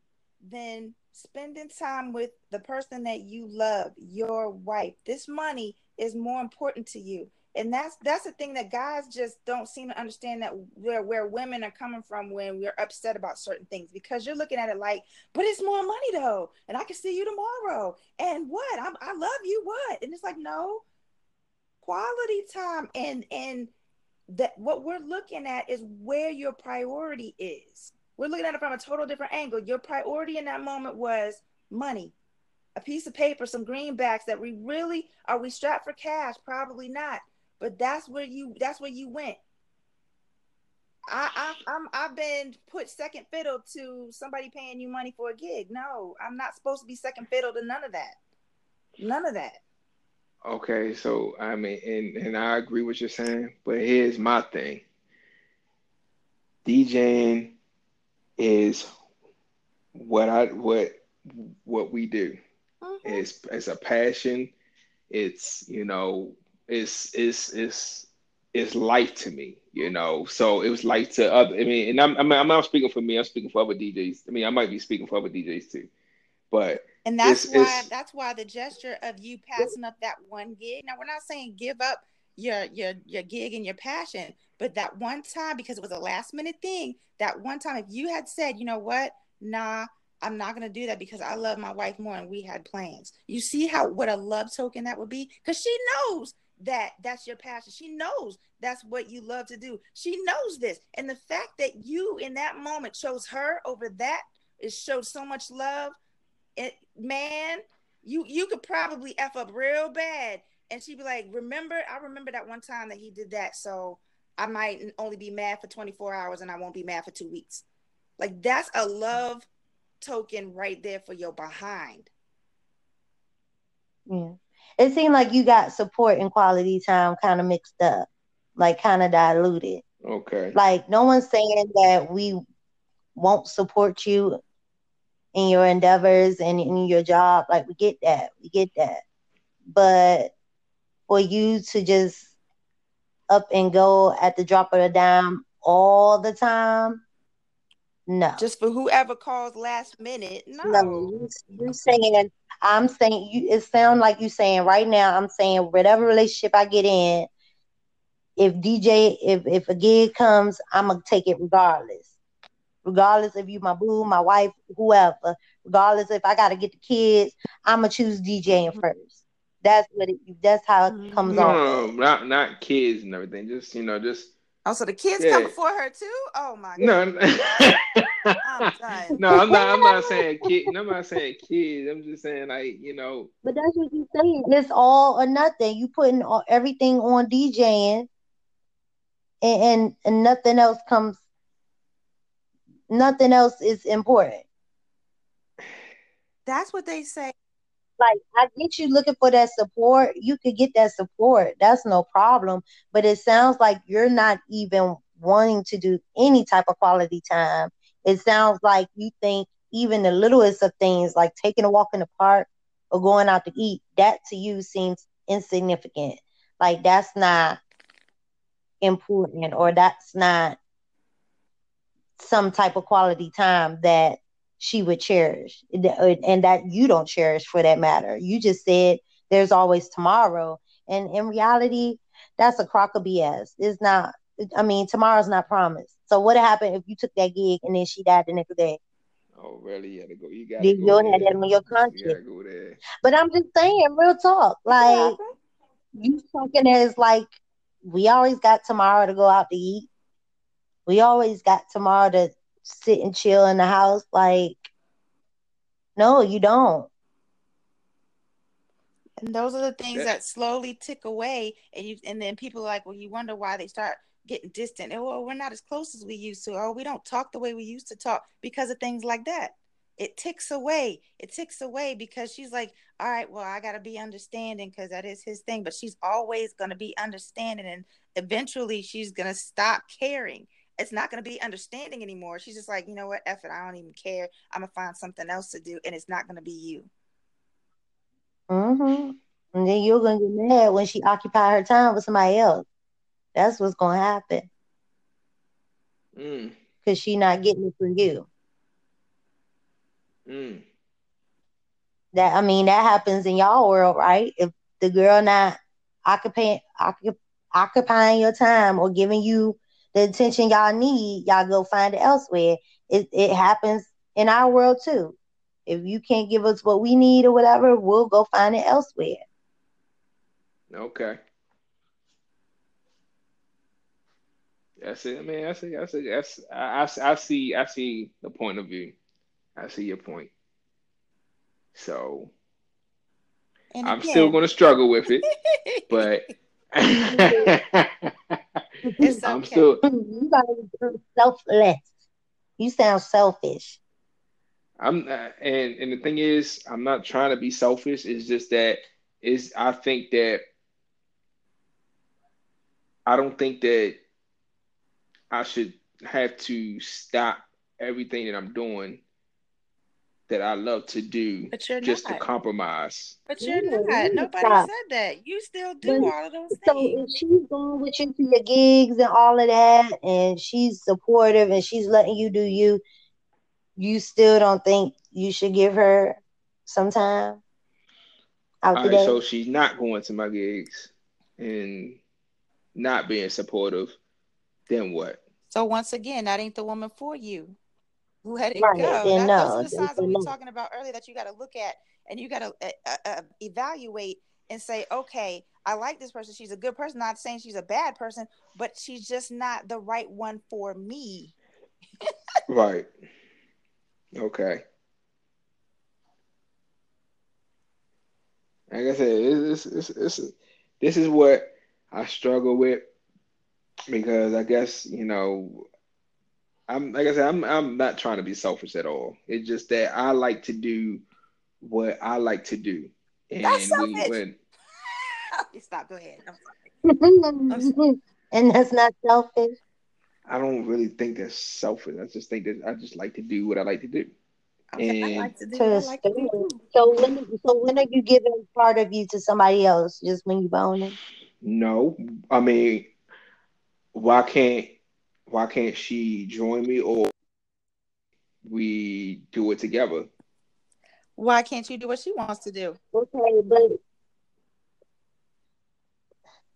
than spending time with the person that you love, your wife. This money is more important to you. And that's that's the thing that guys just don't seem to understand that where where women are coming from when we're upset about certain things because you're looking at it like, but it's more money though, and I can see you tomorrow. And what? I'm, I love you. What? And it's like no, quality time and and that what we're looking at is where your priority is. We're looking at it from a total different angle. Your priority in that moment was money, a piece of paper, some greenbacks that we really are we strapped for cash? Probably not. But that's where you that's where you went. I, I I'm I've been put second fiddle to somebody paying you money for a gig. No, I'm not supposed to be second fiddle to none of that. None of that. Okay, so I mean, and and I agree with you're saying, but here's my thing. DJing is what I what what we do. Mhm. It's it's a passion. It's you know it's it's it's it's life to me. You know, so it was life to other. I mean, and I'm I mean, I'm not speaking for me. I'm speaking for other DJs. I mean, I might be speaking for other DJs too, but And that's It's- why it's- that's why the gesture of you passing up that one gig. Now we're not saying give up your your your gig and your passion, but that one time because it was a last minute thing. That one time, if you had said, you know what, nah, I'm not gonna do that because I love my wife more and we had plans. You see how what a love token that would be because she knows that that's your passion. She knows that's what you love to do. She knows this, and the fact that you in that moment chose her over that it showed so much love it man you you could probably f up real bad and she'd be like remember i remember that one time that he did that so i might only be mad for 24 hours and i won't be mad for two weeks like that's a love token right there for your behind Yeah. It seemed like you got support and quality time kind of mixed up, like kind of diluted. okay. Like no one's saying that we won't support you in your endeavors and in your job. Like we get that. We get that. But for you to just up and go at the drop of a dime all the time, No. Just for whoever calls last minute. No. No, you, saying I'm saying you. It sounds like you saying right now. I'm saying whatever relationship I get in, if DJ, if if a gig comes, I'm gonna take it regardless. Regardless if you my boo, my wife, whoever. Regardless if I gotta get the kids, I'm gonna choose DJing mm-hmm. first. That's what it. That's how it mm-hmm. comes No, on. no, no, not not kids and everything. Just you know, just Oh, so the kids Yeah. come before her too? Oh my god. no. I'm no, I'm not. I'm not saying kid. I'm not saying kids. I'm just saying like you know. But that's what you're saying. It's all or nothing. You putting all, everything on DJing, and, and and nothing else comes. Nothing else is important. That's what they say. Like I get you looking for that support. You could get that support. That's no problem. But it sounds like you're not even wanting to do any type of quality time. It sounds like you think even the littlest of things, like taking a walk in the park or going out to eat, that to you seems insignificant. Like that's not important or that's not some type of quality time that she would cherish uh, and that you don't cherish for that matter. You just said there's always tomorrow. And in reality, that's a crock of BS. It's not, I mean, tomorrow's not promised. So what happened if you took that gig and then she died the next day? Oh, really? You gotta go. You gotta Then go you'll have that on your You conscience. gotta go there. But I'm just saying, real talk. Like you talking as like we always got tomorrow to go out to eat. We always got tomorrow to sit and chill in the house. Like, no, you don't. And those are the things Yeah. that slowly tick away, and you and then people are like, well, you wonder why they start getting distant. Oh, well, we're not as close as we used to. Oh, we don't talk the way we used to talk because of things like that. It ticks away. It ticks away because she's like, all right, well, I gotta be understanding because that is his thing. But she's always gonna be understanding, and eventually she's gonna stop caring. It's not gonna be understanding anymore. She's just like, you know what, F it, I don't even care. I'm gonna find something else to do, and it's not gonna be you. hmm And then you're gonna get mad when she occupy her time with somebody else. That's what's gonna happen Mm, because she not getting it from you. mm. That I mean, that happens in y'all world, right? If the girl not occupying occup, occupying your time or giving you the attention y'all need, y'all go find it elsewhere. It it happens in our world too. If you can't give us what we need or whatever, we'll go find it elsewhere. Okay. That's it, man. That's it. That's it. That's I, I, I see. I see the point of view. I see your point. So And I'm still going to struggle with it, but It's I'm still. You gotta be selfless. You sound selfish. I'm not, and and the thing is, I'm not trying to be selfish. It's just that is I think that I don't think that I should have to stop everything that I'm doing that I love to do But you're just to compromise. But you're Yeah, not. you Nobody stop. said that. You still do But- all of those So things. So if she's going with you to your gigs and all of that, and she's supportive and she's letting you do you, you still don't think you should give her some time out All the right, day? so she's not going to my gigs and not being supportive. Then what? So once again, that ain't the woman for you. Let it Right, go. then That, no, those are the then- signs that we were talking about earlier that you got to look at and you got to uh, uh, uh, evaluate and say, okay, I like this person. She's a good person. Not saying she's a bad person, but she's just not the right one for me. Right. Okay. Like I said, it's, it's, it's, it's, this is what I struggle with because I guess, you know, I'm like I said, I'm I'm not trying to be selfish at all. It's just that I like to do what I like to do. And That's when, selfish. when Stop. Go ahead. I'm sorry. and that's not selfish. I don't really think that's selfish. I just think that I just like to do what I like to do. Okay, And like to do To what I the like to do So when so when are you giving part of you to somebody else? Just when you boning? No, I mean, why can't why can't she join me or we do it together. Why can't you do what she wants to do? Okay, but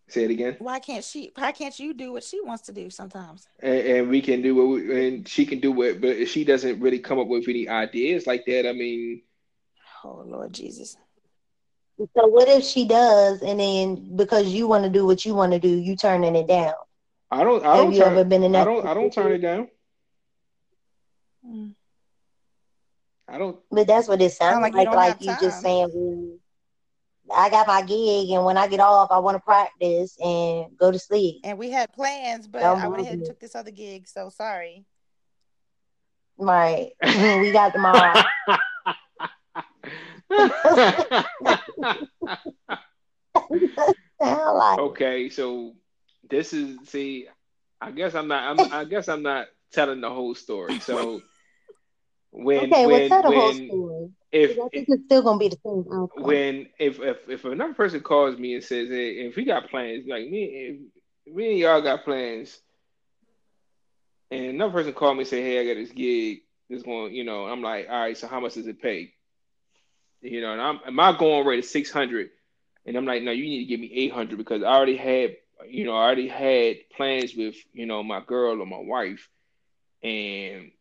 Say it again. Why can't she? Why can't you do what she wants to do sometimes? And, and we can do what we, and she can do it, but if she doesn't really come up with any ideas like that, I mean, Oh Lord Jesus. so what if she does, and then because you want to do what you want to do, you turning it down? I don't, I Have don't, you turn, ever been in I don't, I don't turn it down. Mm. I don't. But that's what it sounds like like. you Like, you just saying, I got my gig, and when I get off, I want to practice and go to sleep. And we had plans, but Don't I went ahead and took this other gig. So sorry. Right? we got tomorrow. Sound like okay, so this is see. I guess I'm not. I'm, I guess I'm not telling the whole story. So when okay. when well, tell the whole when story. if 'Cause I think it's still gonna be the same outcome. when if if if another person calls me and says, "Hey, if we got plans, like me, if me and y'all got plans," and another person called me and say, "Hey, I got this gig. This going, you know," I'm like, "All right, so how much does it pay?" You know, and I'm and my going rate is six hundred, and I'm like, "No, you need to give me eight hundred because I already had, you know, I already had plans with, you know, my girl or my wife, and."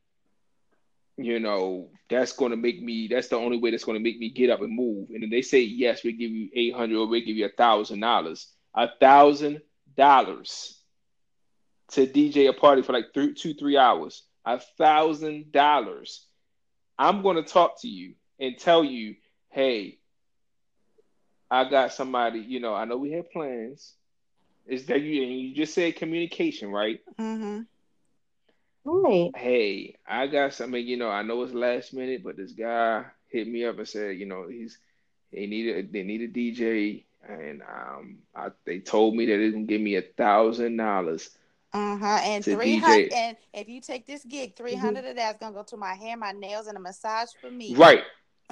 you know, that's going to make me, that's the only way that's going to make me get up and move. And then they say, yes, we give you 800 or we give you a thousand dollars, a thousand dollars to DJ a party for like three, two, three hours, a thousand dollars. I'm going to talk to you and tell you, hey, I got somebody, you know, I know we had plans. Is that you? And you just said communication, right? Mm-hmm. Right. hey, I got something, you know, I know it's last minute, but this guy hit me up and said, you know, he's they need a they need a DJ and um I, they told me that they're gonna give me a thousand dollars. Uh-huh. And To three DJ. hundred and if you take this gig, three hundred of that's gonna go to my hair, my nails, and a massage for me. Right.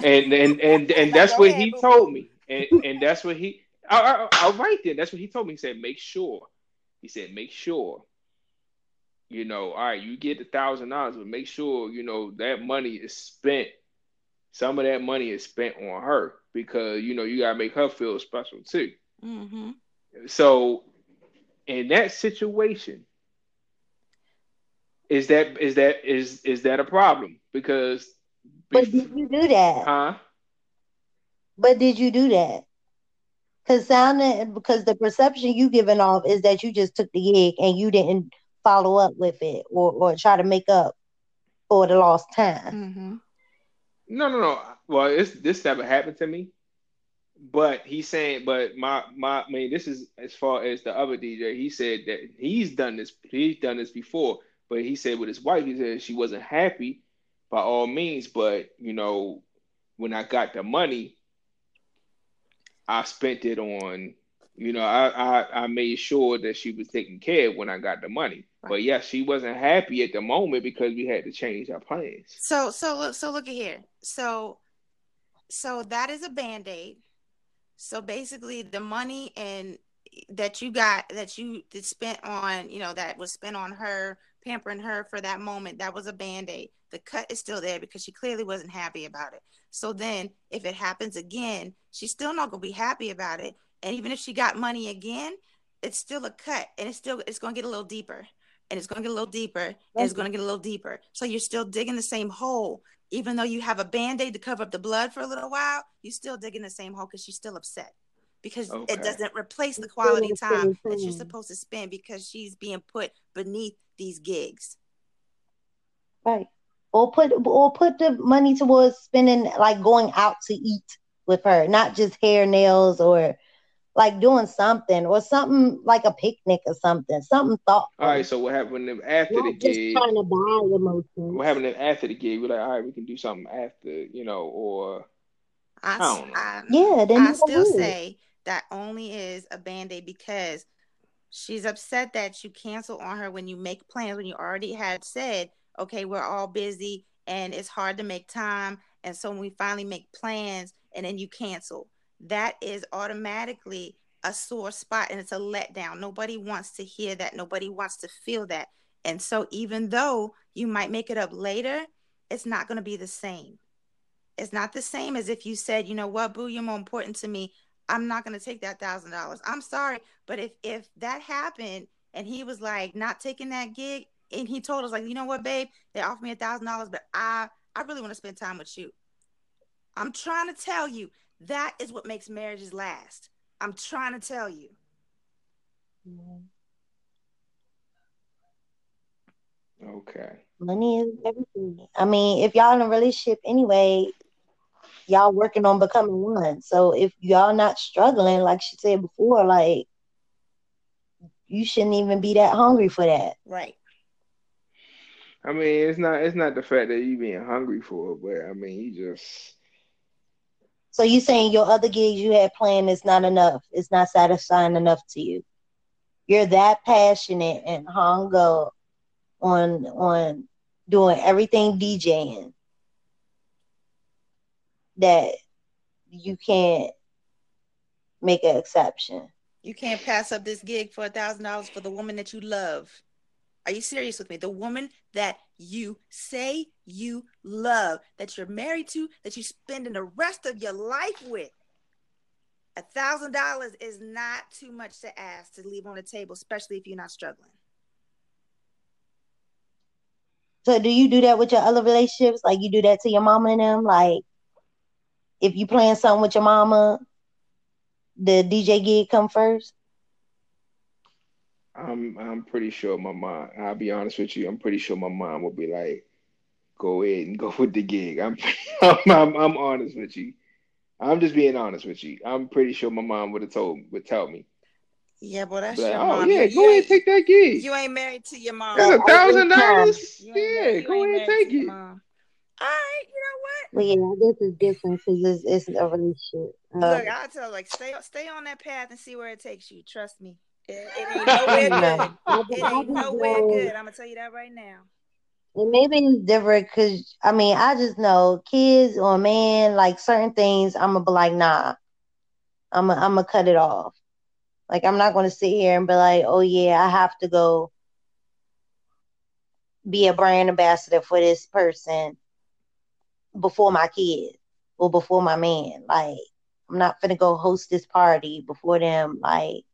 And and and and Now that's what ahead, he boo-boo. told me. And and that's what he all right, all right then. That's what he told me. He said, make sure. He said, make sure. You know, all right, you get the thousand dollars, but make sure, you know, that money is spent. Some of that money is spent on her because you know you gotta make her feel special too. Mm-hmm. So in that situation, is that is that is is that a problem? Because But did you do that? huh? But did you do that? Because sounding because the perception you giving off is that you just took the gig and you didn't follow up with it or, or try to make up for the lost time. Mm-hmm. No, no, no. Well, it's this never happened to me. But he's saying, but my my I mean, this is as far as the other DJ. He said that he's done this. He's done this before, but he said with his wife, he said she wasn't happy by all means. But you know, when I got the money, I spent it on. You know, I I, I made sure that she was taken care of when I got the money. But yes, she wasn't happy at the moment because we had to change our plans. So so look so look at here. So so that is a band-aid. So basically the money and that you got that you that spent on, you know, that was spent on her, pampering her for that moment, that was a band-aid. The cut is still there because she clearly wasn't happy about it. So then if it happens again, she's still not gonna be happy about it. And even if she got money again, it's still a cut and it's still it's gonna get a little deeper and it's going to get a little deeper and it's going to get a little deeper. So you're still digging the same hole. Even though you have a band aid to cover up the blood for a little while, you're still digging the same hole because she's still upset because Okay. it doesn't replace the quality the time same that you're supposed to spend because she's being put beneath these gigs. Right. Or put or put the money towards spending like going out to eat with her, not just hair, nails, or like doing something or something like a picnic or something, something thoughtful. All right, so what happened if after the Not just gig? trying to buy emotions. What happened after the gig? We're like, all right, we can do something after, you know, or I, I don't know. I, Yeah, then I still would. say that only is a band aid because she's upset that you cancel on her when you make plans when you already had said, okay, we're all busy and it's hard to make time. And so when we finally make plans and then you cancel, that is automatically a sore spot and it's a letdown. Nobody wants to hear that. Nobody wants to feel that. And so even though you might make it up later, it's not going to be the same. It's not the same as if you said, you know what, boo, you're more important to me. I'm not going to take that thousand dollars. I'm sorry, but if if that happened and he was like not taking that gig, and he told us like, you know what, babe, they offered me a thousand dollars, but I I really want to spend time with you. I'm trying to tell you that is what makes marriages last. I'm trying to tell you. Okay. Money is everything. I mean, if y'all in a relationship anyway, y'all working on becoming one. So if y'all not struggling, like she said before, like you shouldn't even be that hungry for that. Right. I mean, it's not it's not the fact that you being hungry for it, but I mean, you just So you saying your other gigs you had planned is not enough? It's not satisfying enough to you? You're that passionate and hung up on on doing everything DJing that you can't make an exception. You can't pass up this gig for a thousand dollars for the woman that you love. Are you serious with me? The woman that you say you love, that you're married to, that you're spending the rest of your life with. A thousand dollars is not too much to ask to leave on the table, especially if you're not struggling. So do you do that with your other relationships? Like you do that to your mama and them? Like if you playing something with your mama, the DJ gig come first? I'm I'm pretty sure my mom. I'll be honest with you. I'm pretty sure my mom will be like, "Go ahead and go with the gig." I'm I'm, I'm, I'm honest with you. I'm just being honest with you. I'm pretty sure my mom would have told would tell me. Yeah, boy, that's But, your oh mom. yeah, You- you go ahead and take that gig. You ain't married to your mom. That's a thousand um, dollars. You ain't Yeah, go ain't ahead and take it. mom. All right, you know what? Well, yeah, this is different because it's, it's a relationship. Uh, Look, I tell like stay stay on that path and see where it takes you. Trust me, it, it ain't nowhere you good. It ain't nowhere good. I'm gonna tell you that right now. It may be different because I mean, I just know kids or man, like certain things, I'm gonna be like, nah, I'm gonna I'm gonna cut it off. Like I'm not gonna sit here and be like, oh yeah, I have to go be a brand ambassador for this person before my kid or before my man. Like I'm not gonna go host this party before them. Like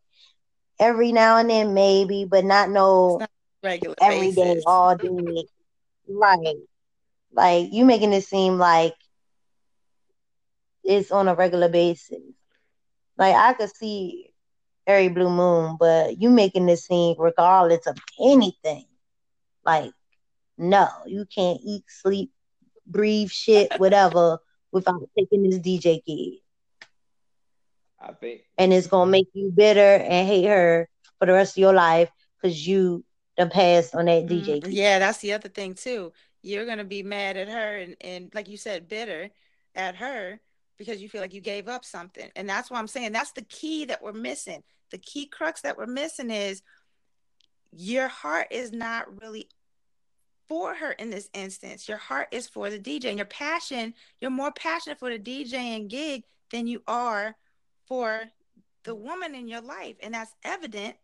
every now and then maybe, but not no not regular every day, basis. all day. Right. Like you making it seem like it's on a regular basis. Like I could see every blue moon, but you making this seem regardless of anything. Like, no, you can't eat, sleep, breathe, shit, whatever, without taking this DJ gig. I think And it's gonna make you bitter and hate her for the rest of your life because you done passed on that DJ Mm, gig. yeah, that's the other thing too. You're gonna be mad at her and, and like you said, bitter at her because you feel like you gave up something. And that's why I'm saying that's the key that we're missing. The key crux that we're missing is your heart is not really for her in this instance. Your heart is for the DJ and your passion, you're more passionate for the DJ and gig than you are for the woman in your life. And that's evident.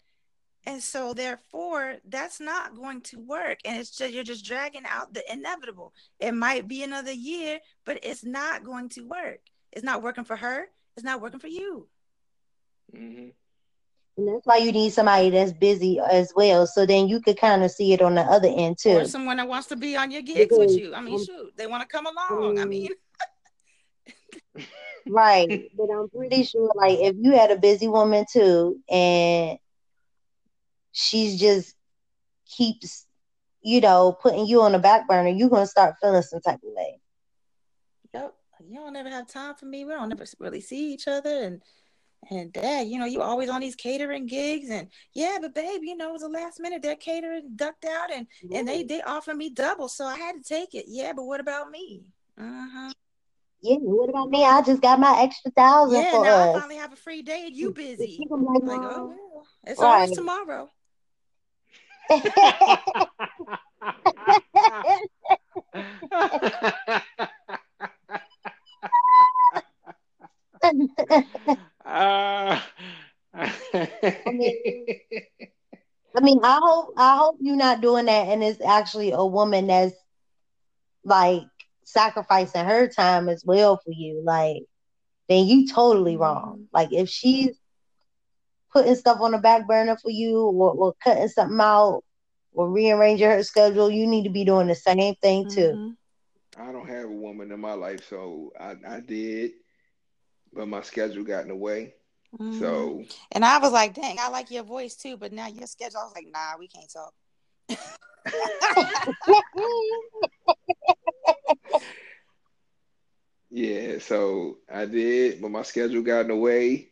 And so therefore that's not going to work. And it's just you're just dragging out the inevitable. It might be another year, but it's not going to work. It's not working for her. It's not working for you. hmm And that's why you need somebody that's busy as well. So then you could kind of see it on the other end too. Or someone that wants to be on your gigs with you. I mean, um, shoot, they want to come along. I um, mean, Right. But I'm pretty sure like if you had a busy woman too and she's just keeps, you know, putting you on the back burner, you're gonna start feeling some type of way. yep, you don't ever have time for me. We don't ever really see each other. And and dad, you know, you always on these catering gigs. And yeah, but babe, you know, it was the last minute. Their catering ducked out and and they they offered me double, so I had to take it. Yeah, but what about me? Uh-huh. Yeah, what about me? I just got my extra thousand Yeah, for now I us. finally have a free day and you busy. I'm like, Like, oh well, it's Right. always tomorrow. I mean, I mean, I hope I hope you're not doing that, and it's actually a woman that's like sacrificing her time as well for you, like then you totally wrong. Like if she's putting stuff on the back burner for you or, or cutting something out or rearranging her schedule, you need to be doing the same thing too. Mm-hmm. I don't have a woman in my life, so I, I did, but my schedule got in the way. Mhm. So And I was like, dang, I like your voice too, but now your schedule, I was like, nah, we can't talk. yeah, so I did, but my schedule got in the way.